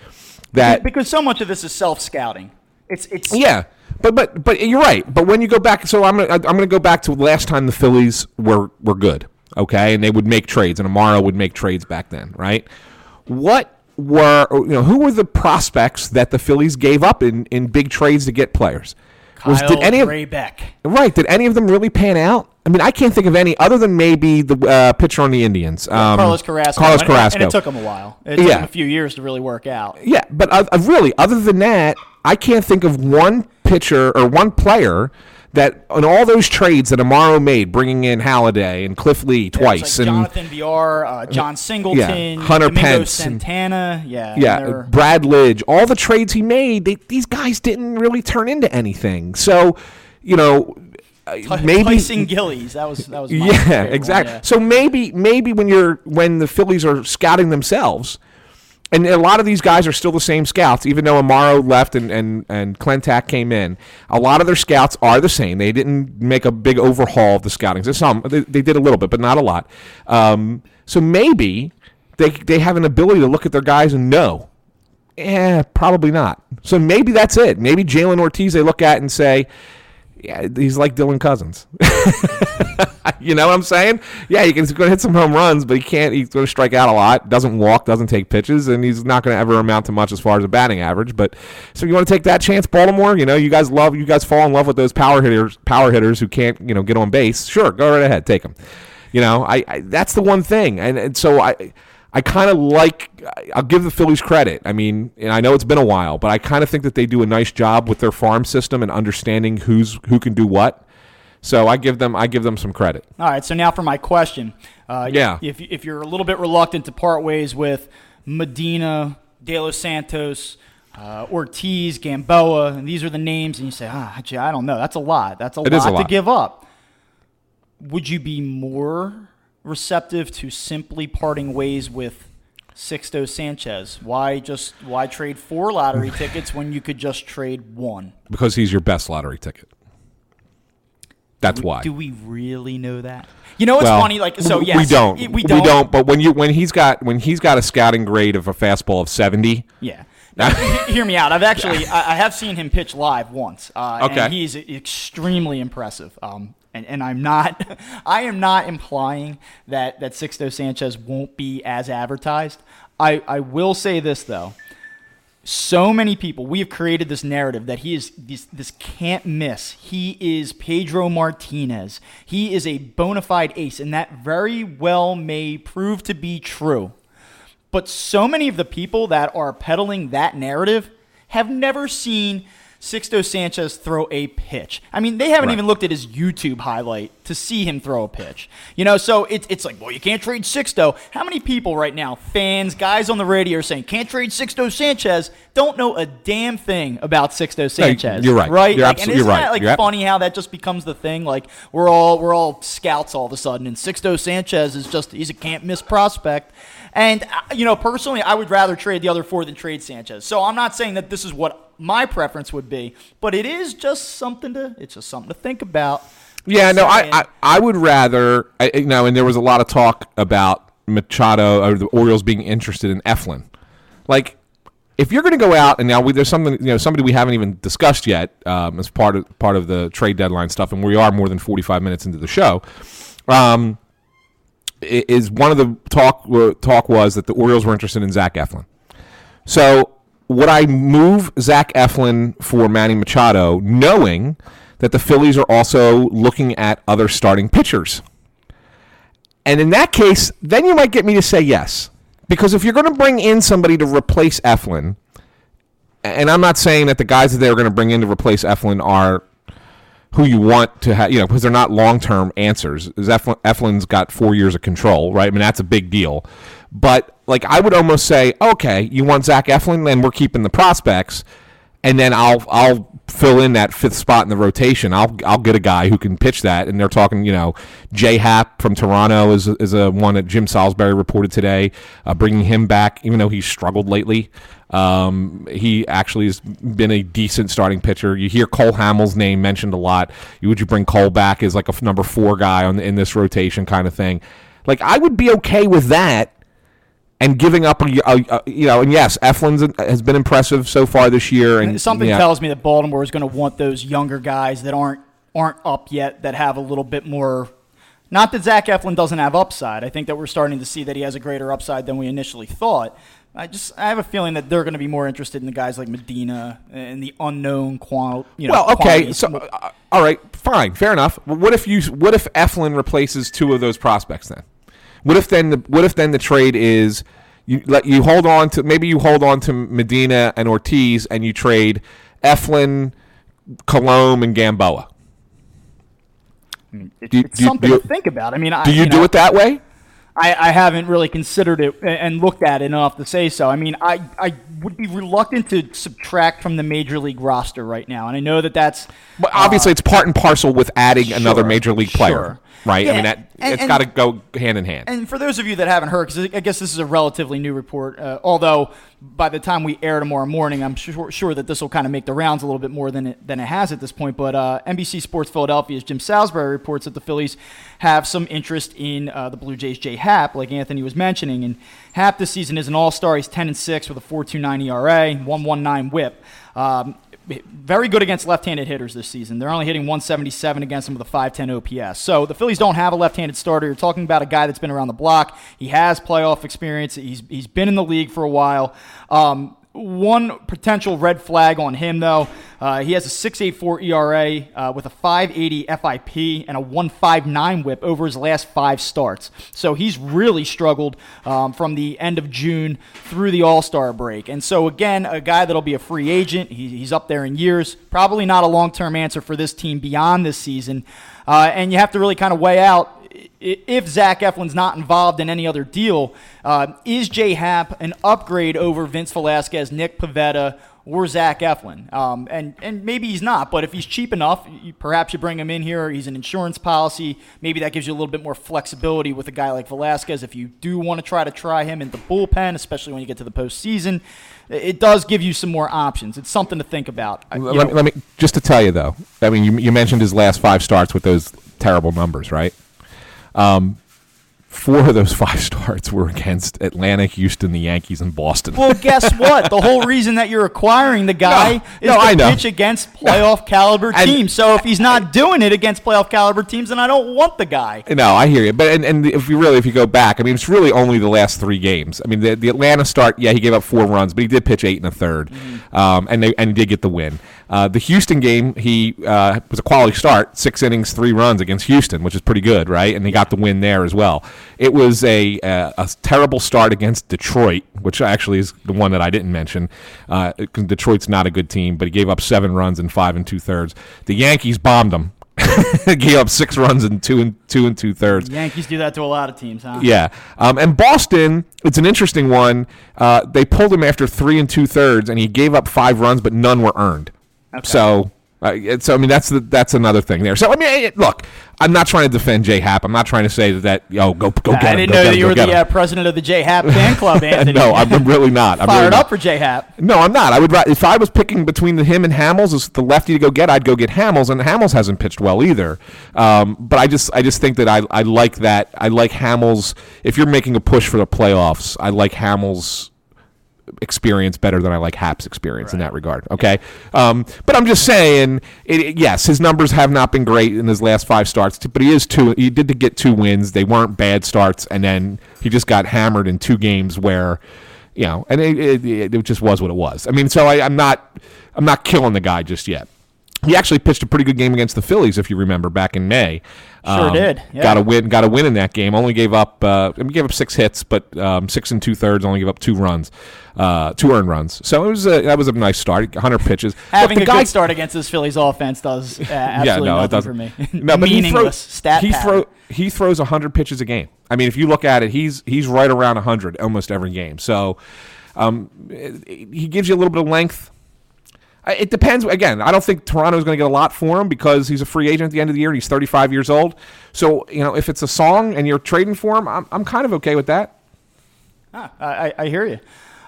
that because so much of this is self scouting. It's it's yeah. But but but you're right. But when you go back, so I'm gonna I'm gonna go back to last time the Phillies were were good, okay, and they would make trades, and Amaro would make trades back then, right? What were you know who were the prospects that the Phillies gave up in in big trades to get players? Was did any of Beck. right? Did any of them really pan out? I mean, I can't think of any other than maybe the uh, pitcher on the Indians, um, Carlos Carrasco. Carlos and, Carrasco. and it took him a while. It took Yeah. him a few years to really work out. Yeah, but uh, really, other than that, I can't think of one pitcher or one player that on all those trades that Amaro made, bringing in Halladay and Cliff Lee twice, like and Jonathan Villar, uh, Jon Singleton, Hunter Domingo Pence and- Santana. Yeah, and yeah, they're- Brad Lidge, all the trades he made, they, these guys didn't really turn into anything. So, you know, uh, maybe Tyson Gillies. That was that was yeah, favorite one, exactly. yeah. So maybe maybe when you're when the Phillies are scouting themselves, and a lot of these guys are still the same scouts, even though Amaro left and and and Klentak came in. A lot of their scouts are the same. They didn't make a big overhaul of the scouting. Some they, they did a little bit, but not a lot. Um, so maybe they they have an ability to look at their guys and know. Yeah, probably not. So maybe that's it. Maybe Jhailyn Ortiz they look at and say, yeah, he's like Dylan Cozens. you know what I'm saying? Yeah, he can, he's going to hit some home runs, but he can't. He's going to strike out a lot. Doesn't walk. Doesn't take pitches, and he's not going to ever amount to much as far as a batting average. But so you want to take that chance, Baltimore? You know, you guys love. You guys fall in love with those power hitters. Power hitters who can't, you know, get on base. Sure, go right ahead, take them. You know, I, I that's the one thing, and, and so I. I kind of like. I'll give the Phillies credit. I mean, and I know it's been a while, but I kind of think that they do a nice job with their farm system and understanding who's who can do what. So I give them. I give them some credit. All right, so now for my question. Uh, Yeah. If, if you're a little bit reluctant to part ways with Medina, De Los Santos, uh, Ortiz, Gamboa, and these are the names, and you say, ah, gee, I don't know. That's a lot. That's a, lot, a to give up. Would you be more receptive to simply parting ways with Sixto Sanchez? Why just why trade four lottery tickets when you could just trade one? because he's your best lottery ticket. That's why. Do we really know that? You know, it's Well, funny. Like, so we- yes, we don't. We don't. But when you when he's got when he's got a scouting grade of a fastball of seventy, Yeah. Now, hear me out. I've actually I, I have seen him pitch live once. Uh, Okay. And he's extremely impressive. Um, and, and I'm not I am not implying that that Sixto Sanchez won't be as advertised. I, I will say this though. So many people, we have created this narrative that he is this, this can't miss. He is Pedro Martinez. He is a bona fide ace, and that very well may prove to be true. But so many of the people that are peddling that narrative have never seen Sixto Sanchez throw a pitch. I mean, they haven't Right. even looked at his YouTube highlight to see him throw a pitch. You know, so it's it's like, well, you can't trade Sixto. How many people right now, fans, guys on the radio, are saying can't trade Sixto Sanchez? Don't know a damn thing about Sixto Sanchez. you're right. Right? You're Like, absolutely and isn't right. That, like You're funny how that just becomes the thing. Like we're all we're all scouts all of a sudden, and Sixto Sanchez is just he's a can't miss prospect. And uh, you know, personally, I would rather trade the other four than trade Sanchez. So I'm not saying that this is what my preference would be, but it is just something to it's just something to think about. Yeah, no, I, I, I would rather, I, you know, and there was a lot of talk about Machado or the Orioles being interested in Eflin. Like, if you're going to go out and now we, there's something, you know, somebody we haven't even discussed yet um, as part of part of the trade deadline stuff, and we are more than 45 minutes into the show. Um, is one of the talk uh, talk was that the Orioles were interested in Zach Eflin. So would I move Zach Eflin for Manny Machado, knowing that the Phillies are also looking at other starting pitchers? And in that case, then you might get me to say yes. Because if you're going to bring in somebody to replace Eflin, and I'm not saying that the guys that they're going to bring in to replace Eflin are who you want to have, you know, because they're not long term answers. Eflin, Eflin's got four years of control, right? I mean, that's a big deal. But, like, I would almost say, okay, you want Zach Eflin, then we're keeping the prospects. And then I'll I'll fill in that fifth spot in the rotation. I'll I'll get a guy who can pitch that, and they're talking, you know, J Happ from Toronto is is a one that Jim Salisbury reported today, uh, bringing him back, even though he's struggled lately. Um, he actually has been a decent starting pitcher. You hear Cole Hamels' name mentioned a lot. Would you bring Cole back as like a number four guy on in this rotation kind of thing? Like I would be okay with that and giving up a, a, a, you know and yes Eflin has been impressive so far this year and something yeah. tells me that Baltimore is going to want those younger guys that aren't aren't up yet that have a little bit more not that Zach Eflin doesn't have upside. I think that we're starting to see that he has a greater upside than we initially thought. I just I have a feeling that they're going to be more interested in the guys like Medina and the unknown qual you know well okay so uh, all right fine fair enough. What if you what if Eflin replaces two of those prospects then what if then the what if then the trade is you let you hold on to maybe you hold on to Medina and Ortiz and you trade Eflin, Kilome, and Gamboa. It's, do, it's do, something do, to think about. I mean, do you, you do know, it that way? I, I, haven't really considered it and looked at it enough to say so. I mean, I, I would be reluctant to subtract from the major league roster right now, and I know that that's. But obviously, uh, it's part and parcel with adding sure, another major league player. Sure right? Yeah, I mean, that, and, it's got to go hand in hand. And for those of you that haven't heard, because I guess this is a relatively new report, uh, although by the time we air tomorrow morning, I'm sure, sure that this will kind of make the rounds a little bit more than it, than it has at this point. But uh, NBC Sports Philadelphia's Jim Salisbury reports that the Phillies have some interest in uh, the Blue Jays' J Happ, like Anthony was mentioning. And Happ this season is an all star. He's 10 and 6 with a 4.29 ERA, 119 whip. Um, very good against left-handed hitters this season. They're only hitting 177 against them with a 510 OPS. So the Phillies don't have a left-handed starter. You're talking about a guy that's been around the block. He has playoff experience. He's he's been in the league for a while. Um, one potential red flag on him, though, uh, he has a 6.84 ERA uh, with a 5.80 FIP and a 1.59 WHIP over his last five starts. So he's really struggled um, from the end of June through the All Star break. And so again, a guy that'll be a free agent. He, he's up there in years. Probably not a long term answer for this team beyond this season. Uh, and you have to really kind of weigh out if Zach Eflin's not involved in any other deal, uh, is Jay Happ an upgrade over Vince Velasquez, Nick Pivetta, or Zach Eflin? Um, and and maybe he's not, but if he's cheap enough, you, perhaps you bring him in here. He's an insurance policy. Maybe that gives you a little bit more flexibility with a guy like Velasquez. If you do want to try to try him in the bullpen, especially when you get to the postseason, it does give you some more options. It's something to think about. Let, let, me just to tell you though. I mean, you, you mentioned his last five starts with those terrible numbers, right? Um, four of those five starts were against Atlanta, Houston, the Yankees, and Boston. Well, guess what? The whole reason that you're acquiring the guy no, is no, to pitch against playoff caliber and, teams. So if he's not doing it against playoff caliber teams, then I don't want the guy. No, I hear you. But and, and if you really, if you go back, I mean, it's really only the last three games. I mean, the, the Atlanta start, yeah, he gave up four runs, but he did pitch eight and a 3rd mm-hmm. um, and they and he did get the win. Uh, the Houston game, he uh, was a quality start, six innings, three runs against Houston, which is pretty good, right? And he got the win there as well. It was a, a, a terrible start against Detroit, which actually is the one that I didn't mention. Uh, Detroit's not a good team, but he gave up seven runs in five and two thirds. The Yankees bombed him. gave up six runs in two and two and two thirds. Yankees do that to a lot of teams, huh? Yeah, um, and Boston, it's an interesting one. Uh, they pulled him after three and two thirds, and he gave up five runs, but none were earned. Okay. So, uh, so I mean that's the, that's another thing there. So I mean, look, I'm not trying to defend J Happ. I'm not trying to say that yo go go get I him. I didn't know that you were the uh, president of the J Happ fan club, Anthony. no, I'm really not. I'm Fired really up not. for J Happ. No, I'm not. I would if I was picking between him and Hamels as the lefty to go get, I'd go get Hamels, and Hamels hasn't pitched well either. Um, but I just I just think that I I like that. I like Hamels. If you're making a push for the playoffs, I like Hamels experience better than I like Happ's experience right. in that regard. Okay, um, but I'm just saying, it, it, yes, his numbers have not been great in his last five starts, but he is two. He did to get two wins. They weren't bad starts, and then he just got hammered in two games where, you know, and it, it just was what it was. I mean, so I, I'm not, I'm not killing the guy just yet. He actually pitched a pretty good game against the Phillies, if you remember, back in May. Sure um, did. Yeah. Got a win. Got a win in that game. Only gave up. Uh, gave up six hits, but um, six and two thirds. Only gave up two runs, uh, two earned runs. So it was a, that was a nice start. Hundred pitches. Having Look, a guy, good start against this Phillies offense does uh, absolutely yeah, no, nothing for me. no, but Meaningless he throws, stat. He throw he throws hundred pitches a game. I mean, if you look at it, he's he's right around hundred almost every game. So um, he gives you a little bit of length. It depends. Again, I don't think Toronto is going to get a lot for him because he's a free agent at the end of the year. He's 35 years old. So, you know, if it's a song and you're trading for him, I'm, I'm kind of okay with that. Ah, I, I- I hear you.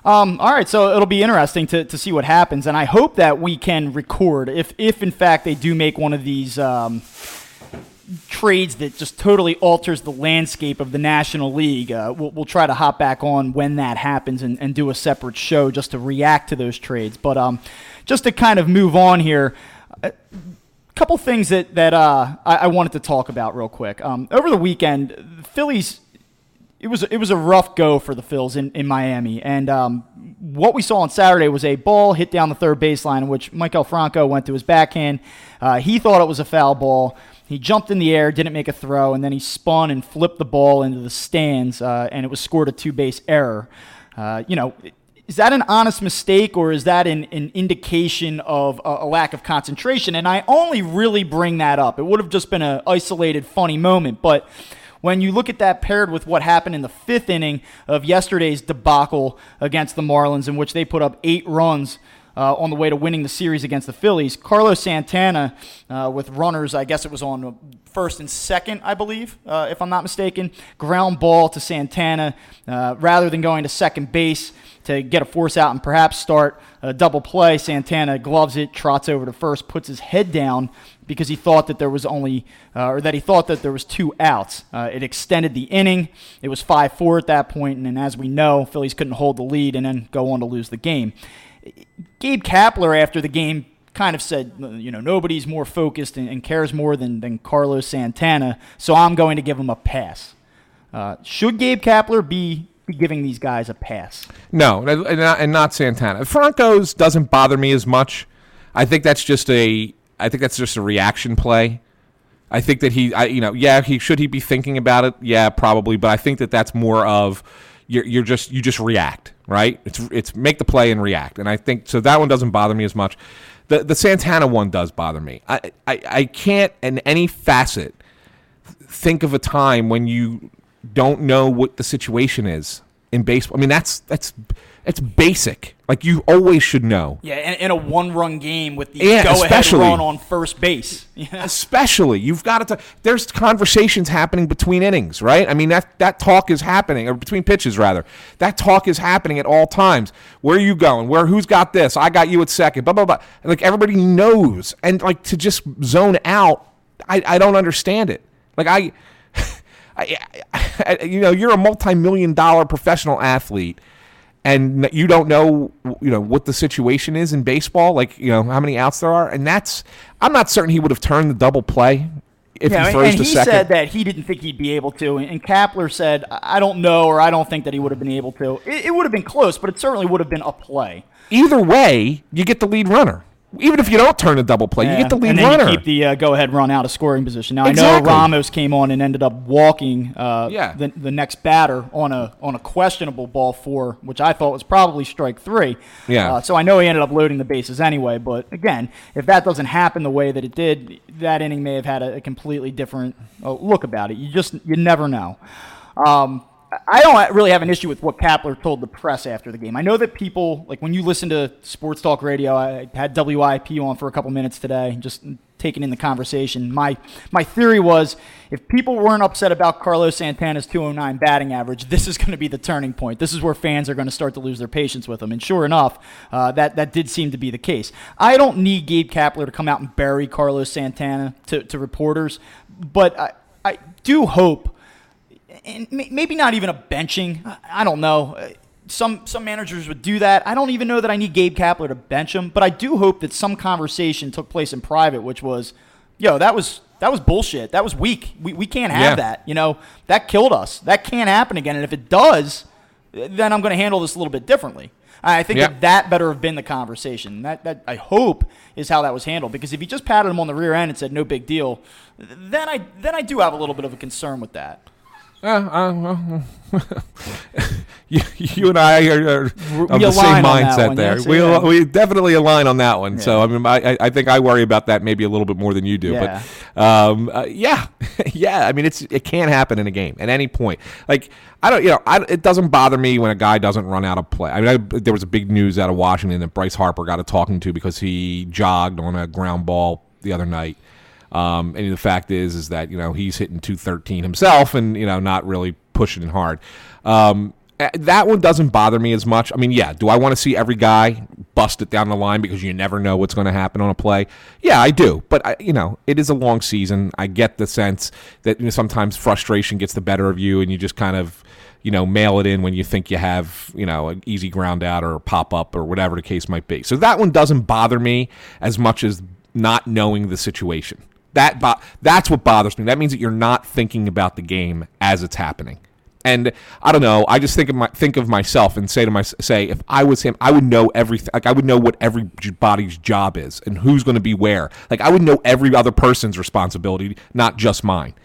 Um, all right, so it'll be interesting to, to see what happens, and I hope that we can record if if in fact they do make one of these um, trades that just totally alters the landscape of the National League. Uh, we'll, we'll try to hop back on when that happens and, and do a separate show just to react to those trades. But um, just to kind of move on here. A couple things that that uh, I, I wanted to talk about real quick. Um, over the weekend, the Phillies it was it was a rough go for the Phils in, in Miami, and um, what we saw on Saturday was a ball hit down the third baseline which Maikel Franco went to his backhand. Uh, he thought it was a foul ball. He jumped in the air, didn't make a throw, and then he spun and flipped the ball into the stands, uh, and it was scored a two base error. Uh, you know. Is that an honest mistake or is that an, an indication of a, a lack of concentration? And I only really bring that up. It would have just been an isolated, funny moment. But when you look at that paired with what happened in the fifth inning of yesterday's debacle against the Marlins, in which they put up eight runs uh, on the way to winning the series against the Phillies, Carlos Santana, uh, with runners, I guess it was on first and second, I believe, uh, if I'm not mistaken, ground ball to Santana uh, rather than going to second base to get a force out and perhaps start a double play. Santana gloves it, trots over to first, puts his head down because he thought that there was only, uh, or that he thought that there was two outs. Uh, it extended the inning. It was 5-4 at that point, and then as we know, Phillies couldn't hold the lead and then go on to lose the game. Gabe Kapler after the game kind of said, you know, nobody's more focused and, and cares more than, than Carlos Santana, so I'm going to give him a pass. Uh, should Gabe Kapler be giving these guys a pass. No, and not, and not Santana. Franco's doesn't bother me as much. I think that's just a. I think that's just a reaction play. I think that he, I, you know, yeah, he should he be thinking about it? Yeah, probably. But I think that that's more of you're, you're just you just react, right? It's it's make the play and react, and I think so that one doesn't bother me as much. The the Santana one does bother me. I I, I can't in any facet think of a time when you don't know what the situation is in baseball. I mean, that's that's it's basic. Like you always should know. Yeah, in, in a one-run game with the Yeah, go-ahead run on first base. Yeah. Especially, you've got to. There's conversations happening between innings, right? I mean, that that talk is happening, or between pitches rather. That talk is happening at all times. Where are you going? Where? Who's got this? I got you at second. Blah blah blah. And, like everybody knows, and like to just zone out, I I don't understand it. Like I. I, I, you know, you're a multi-million dollar professional athlete, and you don't know, you know, what the situation is in baseball. Like, you know, how many outs there are, and that's. I'm not certain he would have turned the double play if Yeah, he throws and he second. said that he didn't think he'd be able to, and Kapler said, "I I don't know, or I don't think that he would have been able to." It, it would have been close, but it certainly would have been a play. Either way, you get the lead runner. Even if you don't turn a double play, you get the lead and then runner. You keep the uh, go-ahead run out of scoring position. Now I know Ramos came on and ended up walking uh, Yeah. the, the next batter on a on a questionable ball four, which I thought was probably strike three. Yeah. Uh, so I know he ended up loading the bases anyway. But again, if that doesn't happen the way that it did, that inning may have had a, a completely different uh, look about it. You just you never know. Um, I don't really have an issue with what Kapler told the press after the game. I know that people, like when you listen to sports talk radio, I had WIP on for a couple minutes today, just taking in the conversation. My my theory was if people weren't upset about Carlos Santana's 209 batting average, this is going to be the turning point. This is where fans are going to start to lose their patience with him. And sure enough, uh, that that did seem to be the case. I don't need Gabe Kapler to come out and bury Carlos Santana to, to reporters, but I, I do hope and maybe not even a benching. I- don't know. Uh, Some some managers would do that. I don't even know that I need Gabe Kapler to bench him, but I do hope that some conversation took place in private, which was, yo, that was that was bullshit. That was weak. We, we can't have Yeah. that. You know, that killed us. That can't happen again. And if it does, then I'm going to handle this a little bit differently. I think Yeah. that that better have been the conversation. That that I hope is how that was handled. Because if he just patted him on the rear end and said no big deal, then I then I do have a little bit of a concern with that. Uh, uh, well, you, you and I are, are of the same align on that mindset one, there. yes, we yeah. we definitely align on that one. So I mean, I, I think I worry about that maybe a little bit more than you do. Yeah. But um, uh, yeah, yeah. I mean, it's it can happen in a game at any point. Like I don't, you know, I, it doesn't bother me when a guy doesn't run out of play. I mean, I, there was a big news out of Washington that Bryce Harper got a talking to because he jogged on a ground ball the other night. Um, and the fact is, is that you know he's hitting 213 himself, and you know not really pushing it hard. Um, that one doesn't bother me as much. I mean, yeah, do I want to see every guy bust it down the line because you never know what's going to happen on a play? Yeah, I do. But I, you know, it is a long season. I get the sense that you know, sometimes frustration gets the better of you, and you just kind of you know mail it in when you think you have you know an easy ground out or a pop up or whatever the case might be. So that one doesn't bother me as much as not knowing the situation. That bo- that's what bothers me. That means that you're not thinking about the game as it's happening. And I don't know. I just think of my think of myself and say to my say if I was him, I would know everything. Like I would know what everybody's job is and who's going to be where. Like I would know every other person's responsibility, not just mine.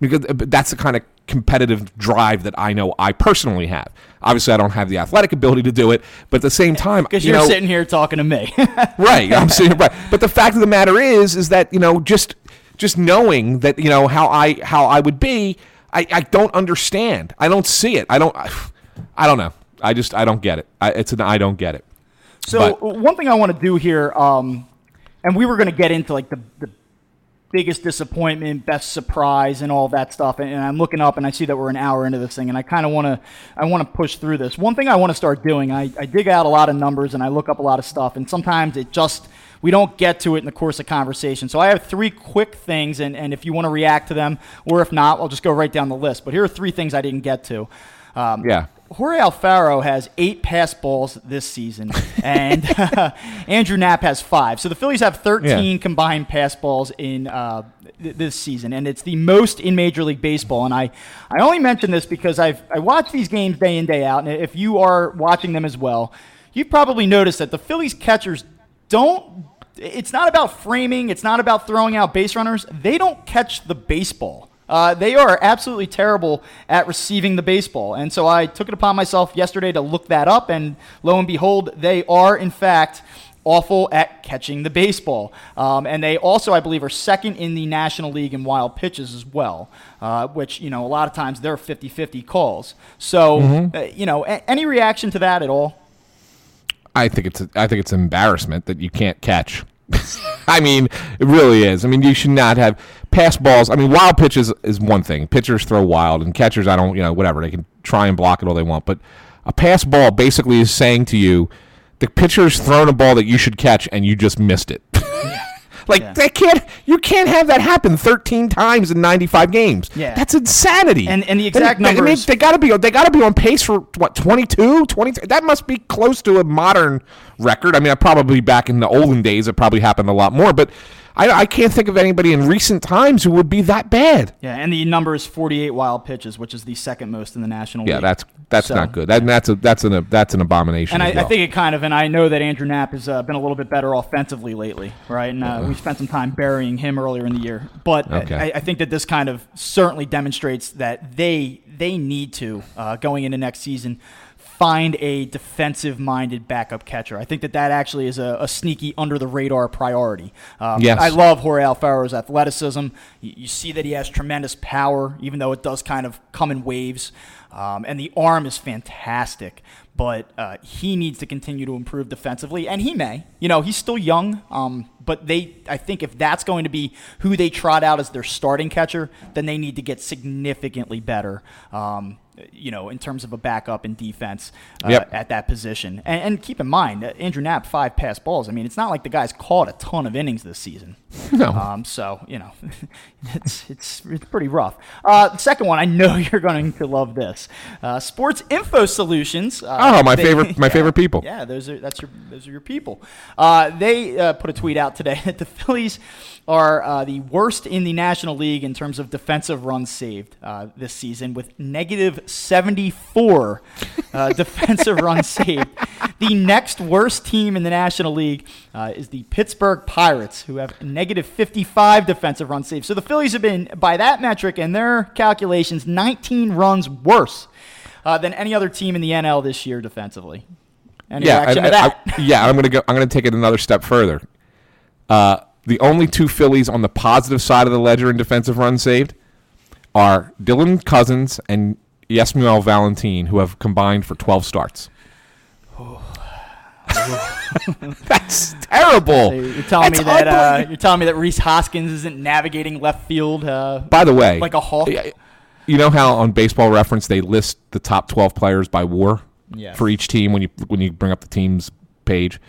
Because uh, that's the kind of competitive drive that I know I personally have. Obviously, I don't have the athletic ability to do it, but at the same time, Because you you're know, sitting here talking to me. right i'm saying right but the fact of the matter is is that you know just just knowing that you know how i how i would be i i don't understand i don't see it i don't i don't know i just i don't get it I, it's an i don't get it So But- one thing I want to do here, um, and we were going to get into like the, the biggest disappointment, best surprise, and all that stuff. And, and I'm looking up and I see that we're an hour into this thing, and I kind of want to I want to push through this. One thing I want to start doing, I, I dig out a lot of numbers and I look up a lot of stuff, and sometimes it just we don't get to it in the course of conversation. So I have three quick things, and, and if you want to react to them, or if not, I'll just go right down the list. But here are three things I didn't get to. Um, yeah Jorge Alfaro has eight pass balls this season, and Andrew Knapp has five. So the Phillies have 13 Yeah. combined pass balls in uh, th- this season, and it's the most in Major League Baseball. And I, I only mention this because I've I watch these games day in day out, and if you are watching them as well, you've probably noticed that the Phillies catchers don't. It's not about framing. It's not about throwing out base runners. They don't catch the baseball. Uh, they are absolutely terrible at receiving the baseball. And so I took it upon myself yesterday to look that up, and lo and behold, they are, in fact, awful at catching the baseball. Um, and they also, I believe, are second in the National League in wild pitches as well, uh, which, you know, a lot of times they're 50 50 calls. So, uh, you know, a- any reaction to that at all? I think it's i think it's an embarrassment that you can't catch I mean, it really is. I mean, you should not have pass balls. I mean, wild pitches is one thing. Pitchers throw wild, and catchers, I don't, you know, whatever. They can try and block it all they want. But a pass ball basically is saying to you, the pitcher's thrown a ball that you should catch, and you just missed it. like Yeah. that can't you can't have that happen 13 times in 95 games. Yeah. That's insanity. And- and the exact They- I mean, they got to be they got to be on pace for what 22, 23. That must be close to a modern record. I mean, probably back in the olden days, it probably happened a lot more. But I, I can't think of anybody in recent times who would be that bad. Yeah, and the number is 48 wild pitches, which is the second most in the National Yeah, League. that's that's So- not good. That, that's a that's an that's an abomination. And I, well. I think it kind of, and I know that Andrew Knapp has uh, been a little bit better offensively lately, right? And uh, we spent some time burying him earlier in the year. But I- Okay. I, I think that this kind of certainly demonstrates that they they need to uh, going into next season find a defensive-minded backup catcher. I think that that actually is a, a sneaky under the radar priority. Um, Yes. I love Jorge Alfaro's athleticism. You, you see that he has tremendous power, even though it does kind of come in waves. Um, and the arm is fantastic, but uh, he needs to continue to improve defensively, and he may. You know, he's still young, um, but they. I think if that's going to be who they trot out as their starting catcher, then they need to get significantly better. Um, you know, in terms of a backup in defense uh, Yep. at that position, and, and keep in mind, Andrew Knapp five pass balls. I mean, it's not like the guy's caught a ton of innings this season. No. Um, so you know, it's it's it's pretty rough. Uh, second one, I know you're going to love this. Uh, Sports Info Solutions. Uh, Oh, my they- favorite- my yeah, favorite people. Yeah, those are that's your those are your people. Uh, they uh, put a tweet out today that the Phillies are uh, the worst in the National League in terms of defensive runs saved uh, this season, with negative 74 uh, defensive runs saved. The next worst team in the National League uh, is the Pittsburgh Pirates, who have negative 55 defensive run saved. So the Phillies have been, by that metric and their calculations, 19 runs worse uh, than any other team in the NL this year defensively. Any yeah, reaction I- to I- that? I- yeah. I'm gonna go. I'm gonna take it another step further. Uh, the only two Phillies on the positive side of the ledger in defensive runs saved are Dylan Cozens and Jesmuel Valentin, who have combined for 12 starts. That's terrible. you're telling That's me that uh, you're telling me that Rhys Hoskins isn't navigating left field. Uh, By the way, like a hawk? You know how on Baseball Reference they list the top 12 players by WAR Yes. for each team when you when you bring up the team's page.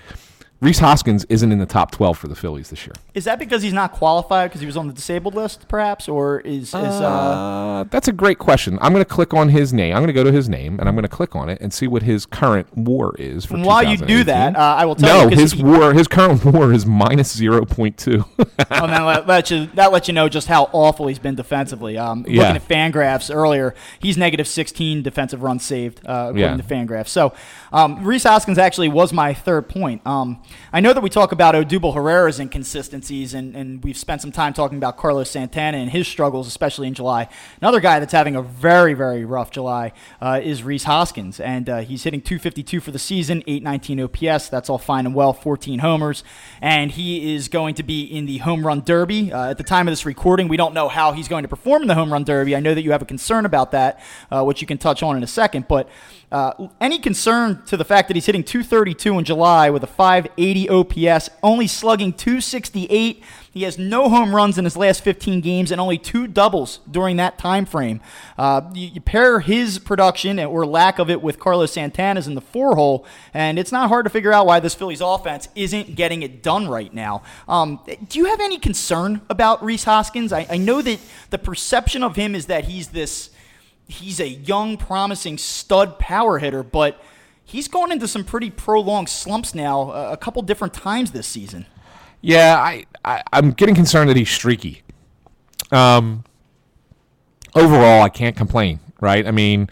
Rhys Hoskins isn't in the top 12 for the Phillies this year. is that because he's not qualified because he was on the disabled list, perhaps, or is is uh, Uh, that's a great question. I'm going to click on his name. I'm going to go to his name and I'm going to click on it and see what his current WAR is for. While you do that, uh, I will tell you. no, his he- WAR, his current WAR is minus 0.2. oh, that let, let you that lets you know just how awful he's been defensively. Um, Yeah. Looking at Fangraphs earlier, he's negative 16 defensive runs saved uh, according Yeah. to Fangraphs. So um, Rhys Hoskins actually was my third point. Um, I know that we talk about Odubel Herrera's inconsistencies, and, and we've spent some time talking about Carlos Santana and his struggles, especially in July. Another guy that's having a very very rough July uh, is Rhys Hoskins, and uh, he's hitting 252 for the season, 819 OPS. That's all fine and well, 14 homers, and he is going to be in the home run derby. Uh, at the time of this recording, we don't know how he's going to perform in the home run derby. I know that you have a concern about that, uh, which you can touch on in a second. But uh, any concern to the fact that he's hitting 232 in July with a 580 OPS, only slugging 268. He has no home runs in his last 15 games and only two doubles during that time frame. Uh, you, you pair his production or lack of it with Carlos Santana's in the four hole, and it's not hard to figure out why this Phillies offense isn't getting it done right now. Um, do you have any concern about Rhys Hoskins? I, I know that the perception of him is that he's this he's a young, promising stud power hitter, but he's gone into some pretty prolonged slumps now uh, a couple different times this season. Yeah, I, I I'm getting concerned that he's streaky. Um, overall, I can't complain. Right? I mean,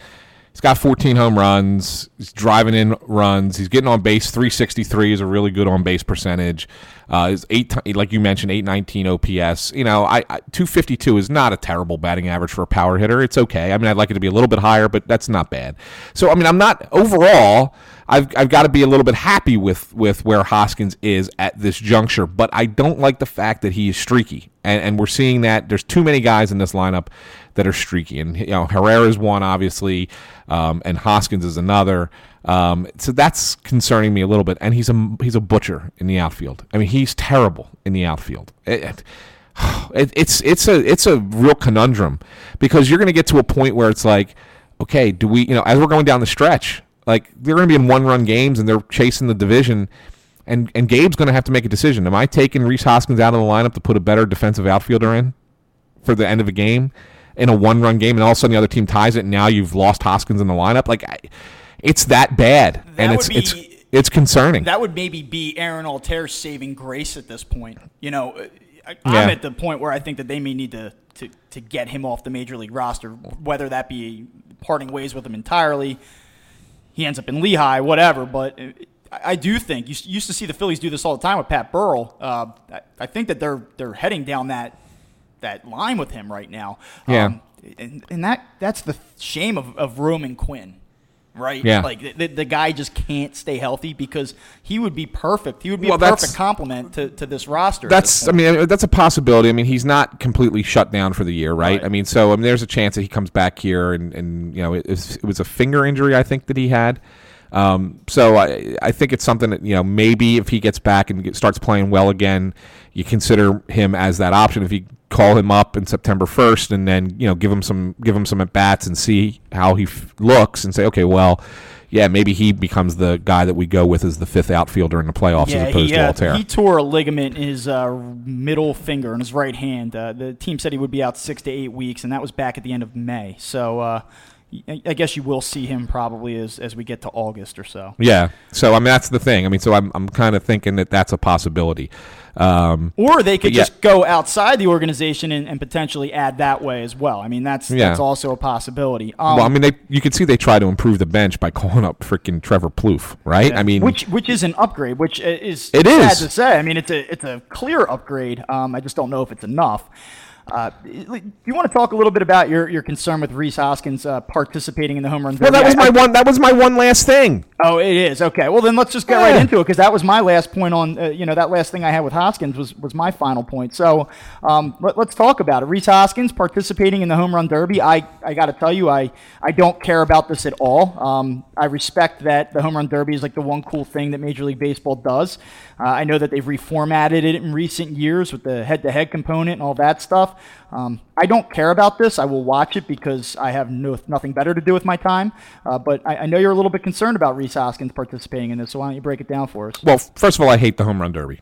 he's got 14 home runs. He's driving in runs. He's getting on base. 363 is a really good on base percentage. Uh, his eight, like you mentioned, 819 OPS. You know, I, I 252 is not a terrible batting average for a power hitter. It's okay. I mean, I'd like it to be a little bit higher, but that's not bad. So, I mean, I'm not overall. I've, I've got to be a little bit happy with, with where Hoskins is at this juncture, but I don't like the fact that he is streaky, and, and we're seeing that there's too many guys in this lineup that are streaky, and you know Herrera's one obviously, um, and Hoskins is another. Um, so that's concerning me a little bit, and he's a he's a butcher in the outfield. I mean, he's terrible in the outfield. It- it, it's it's a it's a real conundrum because you're going to get to a point where it's like, okay, do we you know as we're going down the stretch, like they're going to be in one run games and they're chasing the division, and and Gabe's going to have to make a decision. Am I taking Rhys Hoskins out of the lineup to put a better defensive outfielder in for the end of a game in a one run game, and all of a sudden the other team ties it, and now you've lost Hoskins in the lineup? Like, I, it's that bad, and That it's it's be- it's concerning. That would maybe be Aaron Altherr's saving grace at this point. You know, uh, I, Yeah. I'm at the point where I think that they may need to, to, to get him off the major league roster, whether that be parting ways with him entirely, he ends up in Lehigh, whatever. But uh, I, I do think you used to see the Phillies do this all the time with Pat Burrell. Uh, I, I think that they're they're heading down that that line with him right now. Yeah. Um, and, and that that's the shame of, of Roman Quinn, right? Yeah. Like the, the guy just can't stay healthy because he would be perfect. He would be Well, a perfect complement to, to this roster. That's this I mean that's a possibility. I mean he's not completely shut down for the year, right? Right. I mean so I mean there's a chance that he comes back here and and you know it, was- it was a finger injury I think that he had. Um, so I I think it's something that you know maybe if he gets back and get, starts playing well again, you consider him as that option. If you call him up in September 1st and then you know give him some give him some at bats and see how he f- looks and say okay well. Yeah, maybe he becomes the guy that we go with as the fifth outfielder in the playoffs yeah, as opposed he, to uh, Altherr. he tore a ligament in his uh, middle finger in his right hand. Uh, the team said he would be out six to eight weeks, and that was back at the end of May. So uh, I I guess you will see him probably as, as we get to August or so. Yeah. So I mean that's the thing. I mean so I'm I'm kind of thinking that that's a possibility. Um, Or they could yeah. just go outside the organization and, and potentially add that way as well. I mean, that's Yeah. that's also a possibility. Um, well, I mean they you can see they try to improve the bench by calling up freaking Trevor Plouffe, right? I mean which which is an upgrade, which is It sad is. to say. I mean, it's a it's a clear upgrade. Um, I just don't know if it's enough. Uh, do you want to talk a little bit about your, your concern with Rhys Hoskins uh, participating in the home run? Derby? Well, that was my one. That was my one last thing. Oh, it is okay. Well, then let's just get yeah. right into it because that was my last point on. Uh, you know, that last thing I had with Hoskins was was my final point. So um, let, us talk about it. Rhys Hoskins participating in the home run derby. I I got to tell you, I I don't care about this at all. Um, I respect that the home run derby is like the one cool thing that Major League Baseball does. Uh, I know that they've reformatted it in recent years with the head-to-head component and all that stuff. Um, I don't care about this. I will watch it because I have no, nothing better to do with my time. Uh, but I, I, know you're a little bit concerned about Rhys Hoskins participating in this, so why don't you break it down for us? Well, first of all, I hate the home run derby.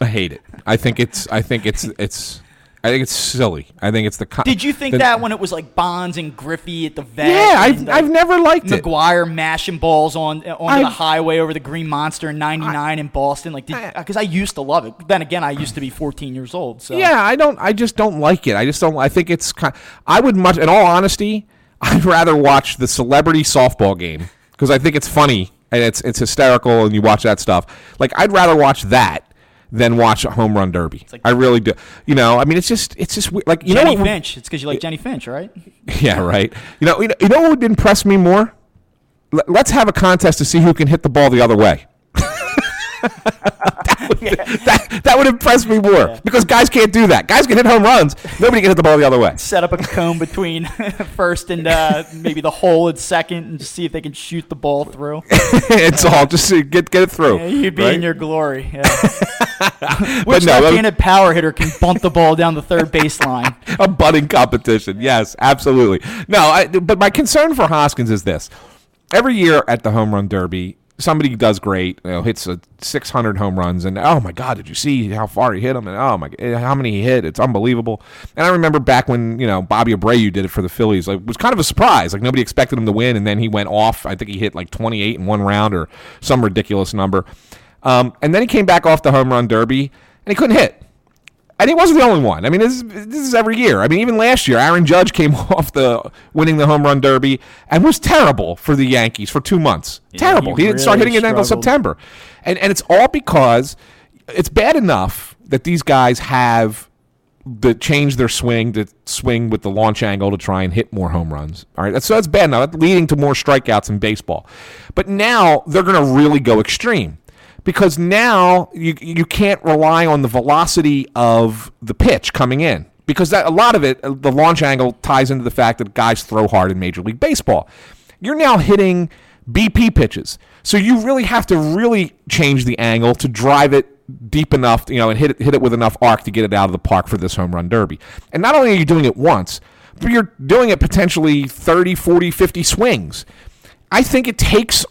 I hate it. I think it's. I think it's. It's. I think it's silly. I think it's the. Did you think the, that when it was like Bonds and Griffey at the vet? Yeah, I've, I've never liked McGwire it. Mashing balls on uh, on the highway over the Green Monster in '99 in Boston. Like, because I, uh, I, used to love it. Then again, I used to be 14 years old. So yeah, I don't. I just don't like it. I just don't. I think it's. Kind, I would much. In all honesty, I'd rather watch the celebrity softball game because I think it's funny and it's it's hysterical, and you watch that stuff. Like I'd rather watch that than watch a home run derby. Like, I really do. You know, I mean, it's just it's just like you Jennie know what, Finch. It's because you like Jennie Finch, right? Yeah, right. You know, you know, you know what would impress me more? Let's have a contest to see who can hit the ball the other way. that, would, that, that, would impress me more yeah. because guys can't do that. Guys can hit home runs. Nobody can hit the ball the other way. Set up a cone between first and uh, maybe the hole at second and just see if they can shoot the ball through. it's all just get get it through. Yeah, you'd be right? in your glory. Which no, left-handed power hitter can bunt the ball down the third baseline? a bunting competition. Yes, absolutely. No, I, but my concern for Hoskins is this: every year at the home run derby, somebody does great, you know, hits a 600 home runs, and oh my God, did you see how far he hit them? And oh my, how many he hit? It's unbelievable. And I remember back when you know Bobby Abreu did it for the Phillies, like it was kind of a surprise. Like nobody expected him to win, and then he went off. I think he hit like 28 in one round or some ridiculous number. Um, and then he came back off the home run derby, and he couldn't hit. And he wasn't the only one. I mean, this is, this is every year. I mean, even last year, Aaron Judge came off the winning the home run derby and was terrible for the Yankees for two months. Yeah, terrible. He, he didn't start hitting it until September, and and it's all because it's bad enough that these guys have to change their swing to swing with the launch angle to try and hit more home runs. All right, so that's bad now, leading to more strikeouts in baseball. But now they're going to really go extreme because now you you can't rely on the velocity of the pitch coming in because that a lot of it the launch angle ties into the fact that guys throw hard in Major League Baseball. You're now hitting BP pitches, so you really have to really change the angle to drive it deep enough, you know, and hit it hit it with enough arc to get it out of the park for this home run derby. And not only are you doing it once, but you're doing it potentially 30, 40, 50 swings. I think it takes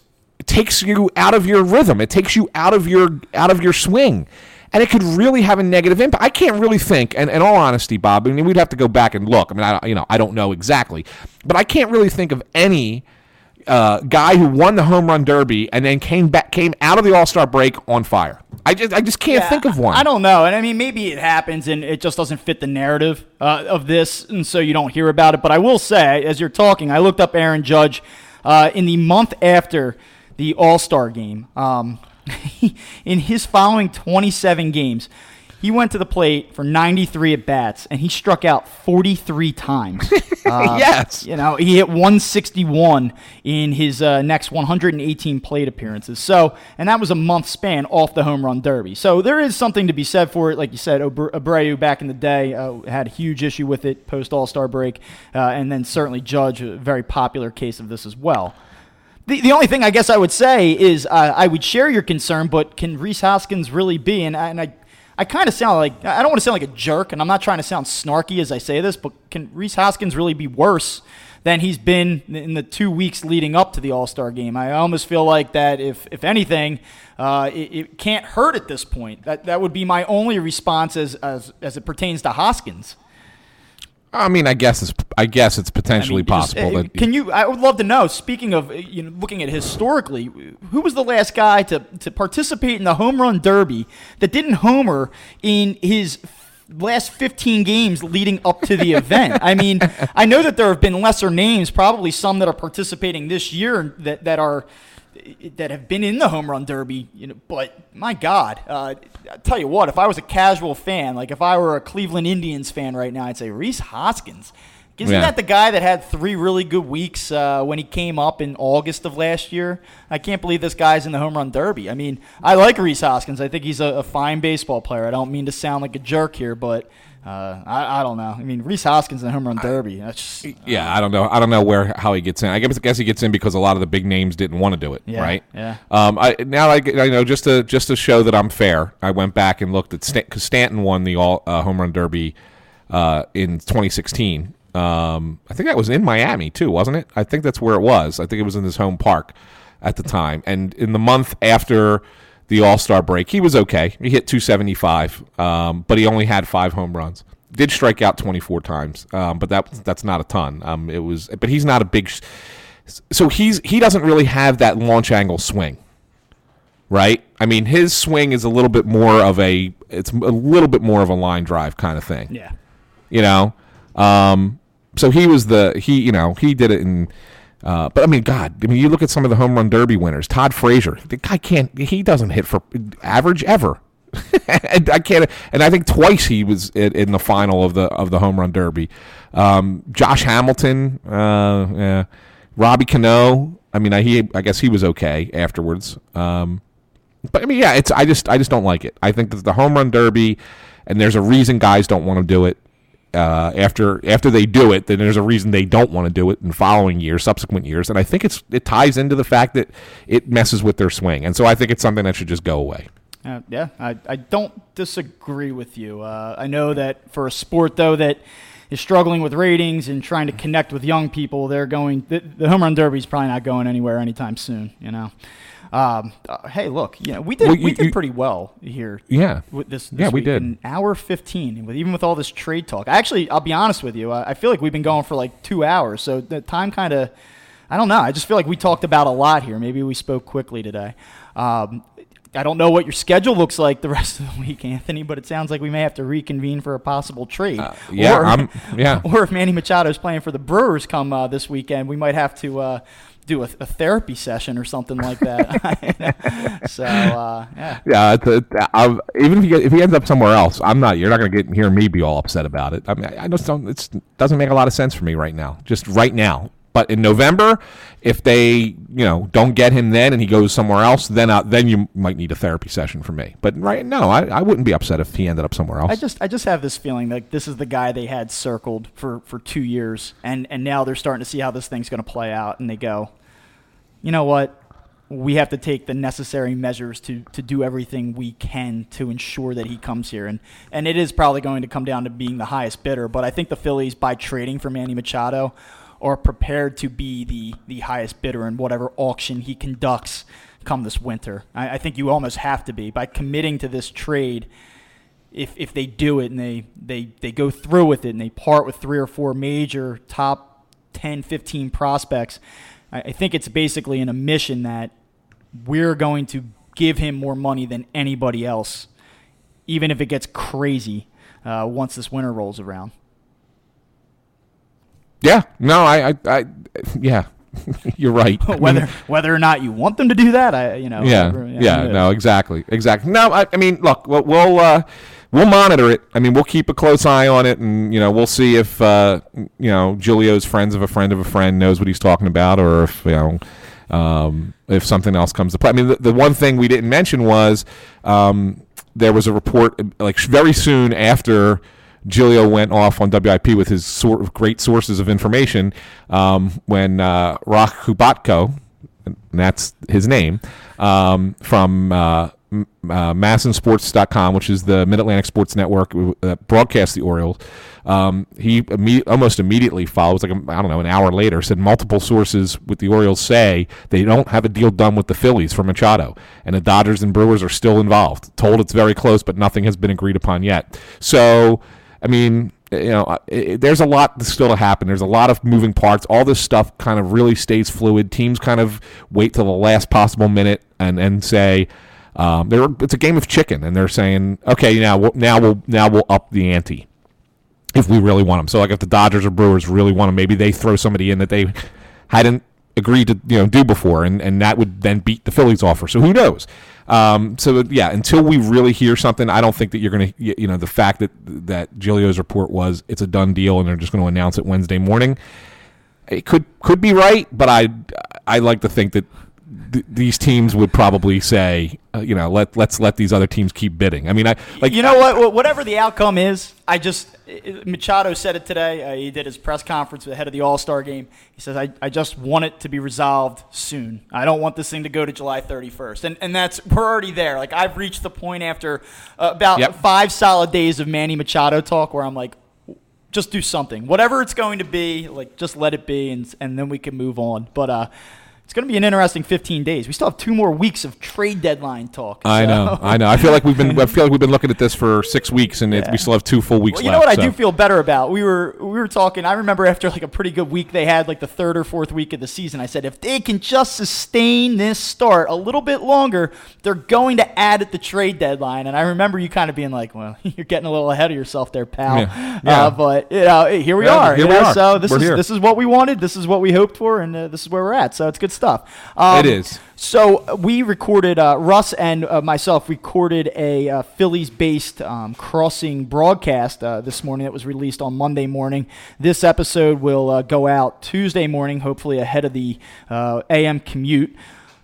takes you out of your rhythm. It takes you out of your out of your swing. And it could really have a negative impact. I can't really think, and in all honesty, Bob, I mean, we'd have to go back and look. I mean, I, you know, I don't know exactly, but I can't really think of any uh, guy who won the home run derby and then came back, came out of the All Star break on fire. I just, I just can't yeah, think of one. I don't know, and I mean, maybe it happens and it just doesn't fit the narrative uh, of this, and so you don't hear about it. But I will say, as you're talking, I looked up Aaron Judge uh, in the month after the All Star game. Um, in his following 27 games, he went to the plate for 93 at bats and he struck out 43 times. Uh, yes. You know, he hit 161 in his uh, next 118 plate appearances. So, and that was a month span off the home run derby. So there is something to be said for it. Like you said, Abreu back in the day uh, had a huge issue with it post All Star break. Uh, and then certainly Judge, a very popular case of this as well. The, the only thing I guess I would say is uh, I would share your concern, but can Rhys Hoskins really be? And, and I, I kind of sound like I don't want to sound like a jerk, and I'm not trying to sound snarky as I say this, but can Rhys Hoskins really be worse than he's been in the two weeks leading up to the All Star game? I almost feel like that if if anything, uh, it, it, can't hurt at this point. That that would be my only response as as, as it pertains to Hoskins. I mean, I guess it's I guess it's potentially I mean, possible just, uh, that. Can you? I would love to know. Speaking of, uh, you know, looking at historically, who was the last guy to to participate in the home run derby that didn't homer in his last 15 games leading up to the event. I mean, I know that there have been lesser names, probably some that are participating this year that, that are that have been in the home run derby, you know, but my God, uh, I tell you what, if I was a casual fan, like if I were a Cleveland Indians fan right now, I'd say Rhys Hoskins. Isn't Yeah. that the guy that had three really good weeks uh, when he came up in August of last year? I can't believe this guy's in the home run derby. I mean, I like Rhys Hoskins. I think he's a, a fine baseball player. I don't mean to sound like a jerk here, but uh, I, I don't know. I mean, Rhys Hoskins in the home run derby. That's just, Yeah, I don't know. I don't know where how he gets in. I guess, I guess he gets in because a lot of the big names didn't want to do it, Yeah, right? yeah. Um, I now I, I know just to just to show that I'm fair. I went back and looked at because Stanton won the all uh, home run derby uh, in 2016. Um, I think that was in Miami too, wasn't it? I think that's where it was. I think it was in his home park at the time. And in the month after the All Star break, he was okay. He hit 275, um, but he only had five home runs. Did strike out 24 times, um, but that that's not a ton. Um, it was, but he's not a big. sh- So he's he doesn't really have that launch angle swing right? I mean, his swing is a little bit more of a it's a little bit more of a line drive kind of thing. yeah. You know, um, so he was the he you know he did it in. Uh, but I mean, God, I mean, you look at some of the home run derby winners. Todd Frazier, the guy can't. He doesn't hit for average ever. and I can't. And I think twice he was in, in the final of the of the home run derby. Um, Josh Hamilton, uh, yeah. Robbie Cano. I mean, I he I guess he was okay afterwards. Um, but I mean, yeah, it's I just I just don't like it. I think that the home run derby, and there's a reason guys don't want to do it. Uh, after after they do it, then there's a reason they don't want to do it in following years, subsequent years, and I think it's it ties into the fact that it messes with their swing, and so I think it's something that should just go away. Uh, yeah, I, I don't disagree with you. Uh, I know that for a sport, though, that is struggling with ratings and trying to connect with young people, they're going. The, the home run derby is probably not going anywhere anytime soon. You know. Um, uh, hey, look, you know, we did Well, you- we did you- pretty well here. Yeah. With this, this Yeah, we did. An hour fifteen, with even with all this trade talk. Actually, I'll be honest with you. I, I feel like we've been going for like two hours, so the time kind of. I don't know. I just feel like we talked about a lot here. Maybe we spoke quickly today. Um, I don't know what your schedule looks like the rest of the week, Anthony, but it sounds like we may have to reconvene for a possible trade. yeah, or, I'm- yeah. Or if Manny Machado is playing for the Brewers come uh, this weekend, we might have to uh, do a, a therapy session or something like that. so uh, yeah. Yeah, it's, it, I, even if he if he ends up somewhere else, I'm not. You're not going to get hear me be all upset about it. I mean, I just don't. It doesn't make a lot of sense for me right now. Just right now. But in November, if they you know don't get him then and he goes somewhere else, then uh, then you might need a therapy session for me. But right now, I, I wouldn't be upset if he ended up somewhere else. I just I just have this feeling like this is the guy they had circled for, for two years and, and now they're starting to see how this thing's gonna play out and they go, you know what? We have to take the necessary measures to, to do everything we can to ensure that he comes here and, and it is probably going to come down to being the highest bidder, but I think the Phillies by trading for Manny Machado are prepared to be the, the highest bidder in whatever auction he conducts come this winter. I, I think you almost have to be. By committing to this trade, if if they do it and they, they, they go through with it and they part with three or four major top 10, 15 prospects, I, I think it's basically an admission that we're going to give him more money than anybody else, even if it gets crazy uh, once this winter rolls around. Yeah, no, I, I, I yeah, you're right. whether whether or not you want them to do that, I you know yeah, whatever, yeah, who no, exactly, exactly. No, I, I mean, look, we'll we'll, uh, we'll monitor it. I mean, we'll keep a close eye on it, and you know, we'll see if uh, you know Giglio's friends of a friend of a friend knows what he's talking about, or if you know. Um, if something else comes to play, I mean, the, the one thing we didn't mention was um, there was a report like very soon after Giglio went off on WIP with his sort of great sources of information um, when uh, Roch Kubatko, and that's his name, um, from uh, uh, MASNsports.com, which is the Mid Atlantic Sports Network that broadcasts the Orioles. Um, he imme- almost immediately follows, like I don't know, an hour later, said multiple sources with the Orioles say they don't have a deal done with the Phillies for Machado, and the Dodgers and Brewers are still involved. Told it's very close, but nothing has been agreed upon yet. So, I mean, eh, you know, it, it- eh, eh, there's a lot still to happen. There's a lot of moving parts. All this stuff kind of really stays fluid. Teams kind of wait till the last possible minute and and say. Um, it's a game of chicken, and they're saying, "Okay, now we'll, now we'll now we'll up the ante if we really want them." So, like, if the Dodgers or Brewers really want them, maybe they throw somebody in that they hadn't agreed to you know do before, and, and that would then beat the Phillies offer. So who knows? Um, so yeah, until we really hear something, I don't think that you're going to you know the fact that that Giglio's report was it's a done deal and they're just going to announce it Wednesday morning. It could could be right, but I I like to think that th- these teams would probably say, uh, you know, let let's let these other teams keep bidding. I mean, I like you know what? Whatever the outcome is, I just Machado said it today. Uh, he did his press conference ahead of the All Star game. He says, I, "I just want it to be resolved soon. I don't want this thing to go to July 31st." And and that's we're already there. Like I've reached the point after uh, about Yep. five solid days of Manny Machado talk where I'm like. Just do something, whatever it's going to be. Like, just let it be, and and then we can move on. But uh, it's going to be an interesting 15 days. We still have two more weeks of trade deadline talk. I so- know, I know. I feel like we've been I feel like we've been looking at this for six weeks, and it, we still have two full weeks Well, you know left. what I do feel better about? We were we were talking. I remember after like a pretty good week they had, like the third or fourth week of the season. I said if they can just sustain this start a little bit longer, they're going to add at the trade deadline. And I remember you kind of being like, "Well, you're getting a little ahead of yourself there, pal." Yeah. Yeah. Uh, but you know, here we Yeah, are. here we know, are. So this We're is here. this is what we wanted. This is what we hoped for, and uh, this is where we're at. So it's good stuff. Um, It is. So uh, we recorded, uh, Russ and uh, myself recorded a uh, Phillies-based um, crossing broadcast uh, this morning that was released on Monday morning. This episode will uh, go out Tuesday morning, hopefully ahead of the uh, AM commute.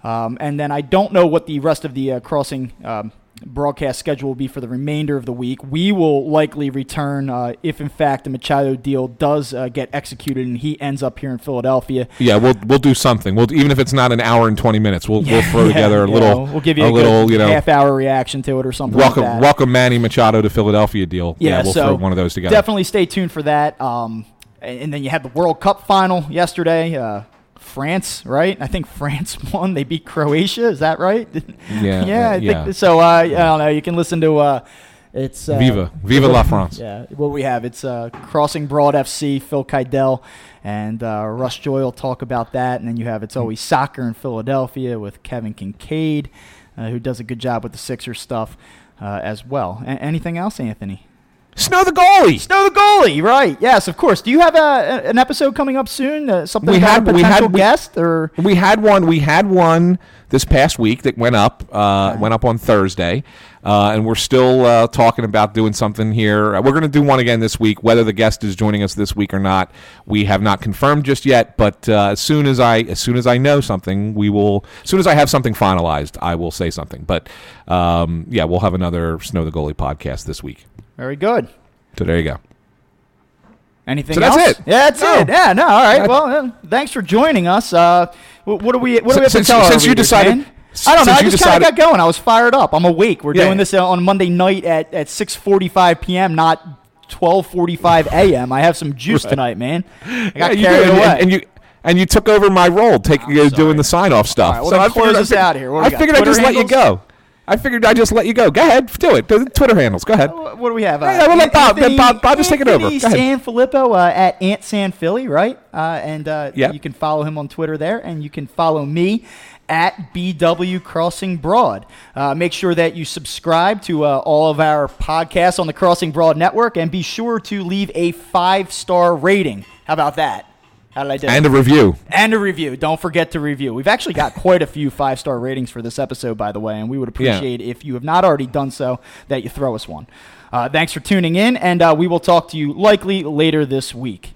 Um, and then I don't know what the rest of the uh, crossing um, broadcast schedule will be for the remainder of the week. We will likely return uh, if, in fact, the Machado deal does uh, get executed and he ends up here in Philadelphia. Yeah, we'll we'll do something. We'll even if it's not an hour and twenty minutes, we'll we'll throw Yeah, together a little. know, we'll give you a, a, little, you know, half hour reaction to it or something. welcome like that. welcome Manny Machado to Philadelphia deal. Yeah, we'll so throw one of those together. Definitely stay tuned for that. Um, and, and then you had the World Cup final yesterday. Uh, France, right? I think France won. They beat Croatia. Is that right? Yeah, yeah. I yeah. so. Uh, I don't know. You can listen to. Uh, it's uh, Viva, Viva la France. Yeah, what we have it's uh, Crossing Broad FC, Phil Kydell, and uh, Russ Joy will talk about that, and then you have it's always soccer in Philadelphia with Kevin Kinkead, uh, who does a good job with the Sixers stuff uh, as well. A- anything else, Anthony? Snow the goalie. Snow the goalie, right? Yes, of course. Do you have a, an episode coming up soon? Uh, something We had- a we had- potential we- guest, or We had one. We had one this past week that went up. Uh, went up on Thursday, uh, and we're still uh, talking about doing something here. Uh, we're going to do one again this week. Whether the guest is joining us this week or not, we have not confirmed just yet. But uh, as soon as I as soon as I know something, we will. As soon as I have something finalized, I will say something. But um, yeah, we'll have another Snow the Goalie podcast this week. Very good. So there you go. Anything So that's it. Yeah, that's No. it. Yeah, no, all right. Well, uh, thanks for joining us. Uh, wh- what do we? What do we have Since- to tell since you readers, decided- man? I don't know. since I just kind of got going. I was fired up. I'm awake. We're Yeah. doing this uh, on Monday night at at 6:45 p.m. Not 12:45 a.m. I have some juice tonight, man. I got Yeah, you carried did, and, away. and, and you and you took over my role, taking uh, doing the sign off stuff. All right, well, so I figured, close I us out here. I figured I'd just let you go. I figured I'd just let you go. Go ahead, do it. The Twitter handles. Go ahead. Wh- what do we have? Uh, Yeah, we'll let Bob- let Bob- Bob just take it over. Anthony Go ahead. San Filippo uh, at Ant San Philly, right? Uh, and uh, Yep. you can follow him on Twitter there, and you can follow me at BW Crossing Broad. Uh, make sure that you subscribe to uh, all of our podcasts on the Crossing Broad Network, and be sure to leave a five star rating. How about that? How did I do? And a review. And a review. Don't forget to review. We've actually got quite a few five star ratings for this episode, by the way, and we would Yeah. appreciate if you have not already done so that you throw us one. Uh, thanks for tuning in, and uh, we will talk to you likely later this week.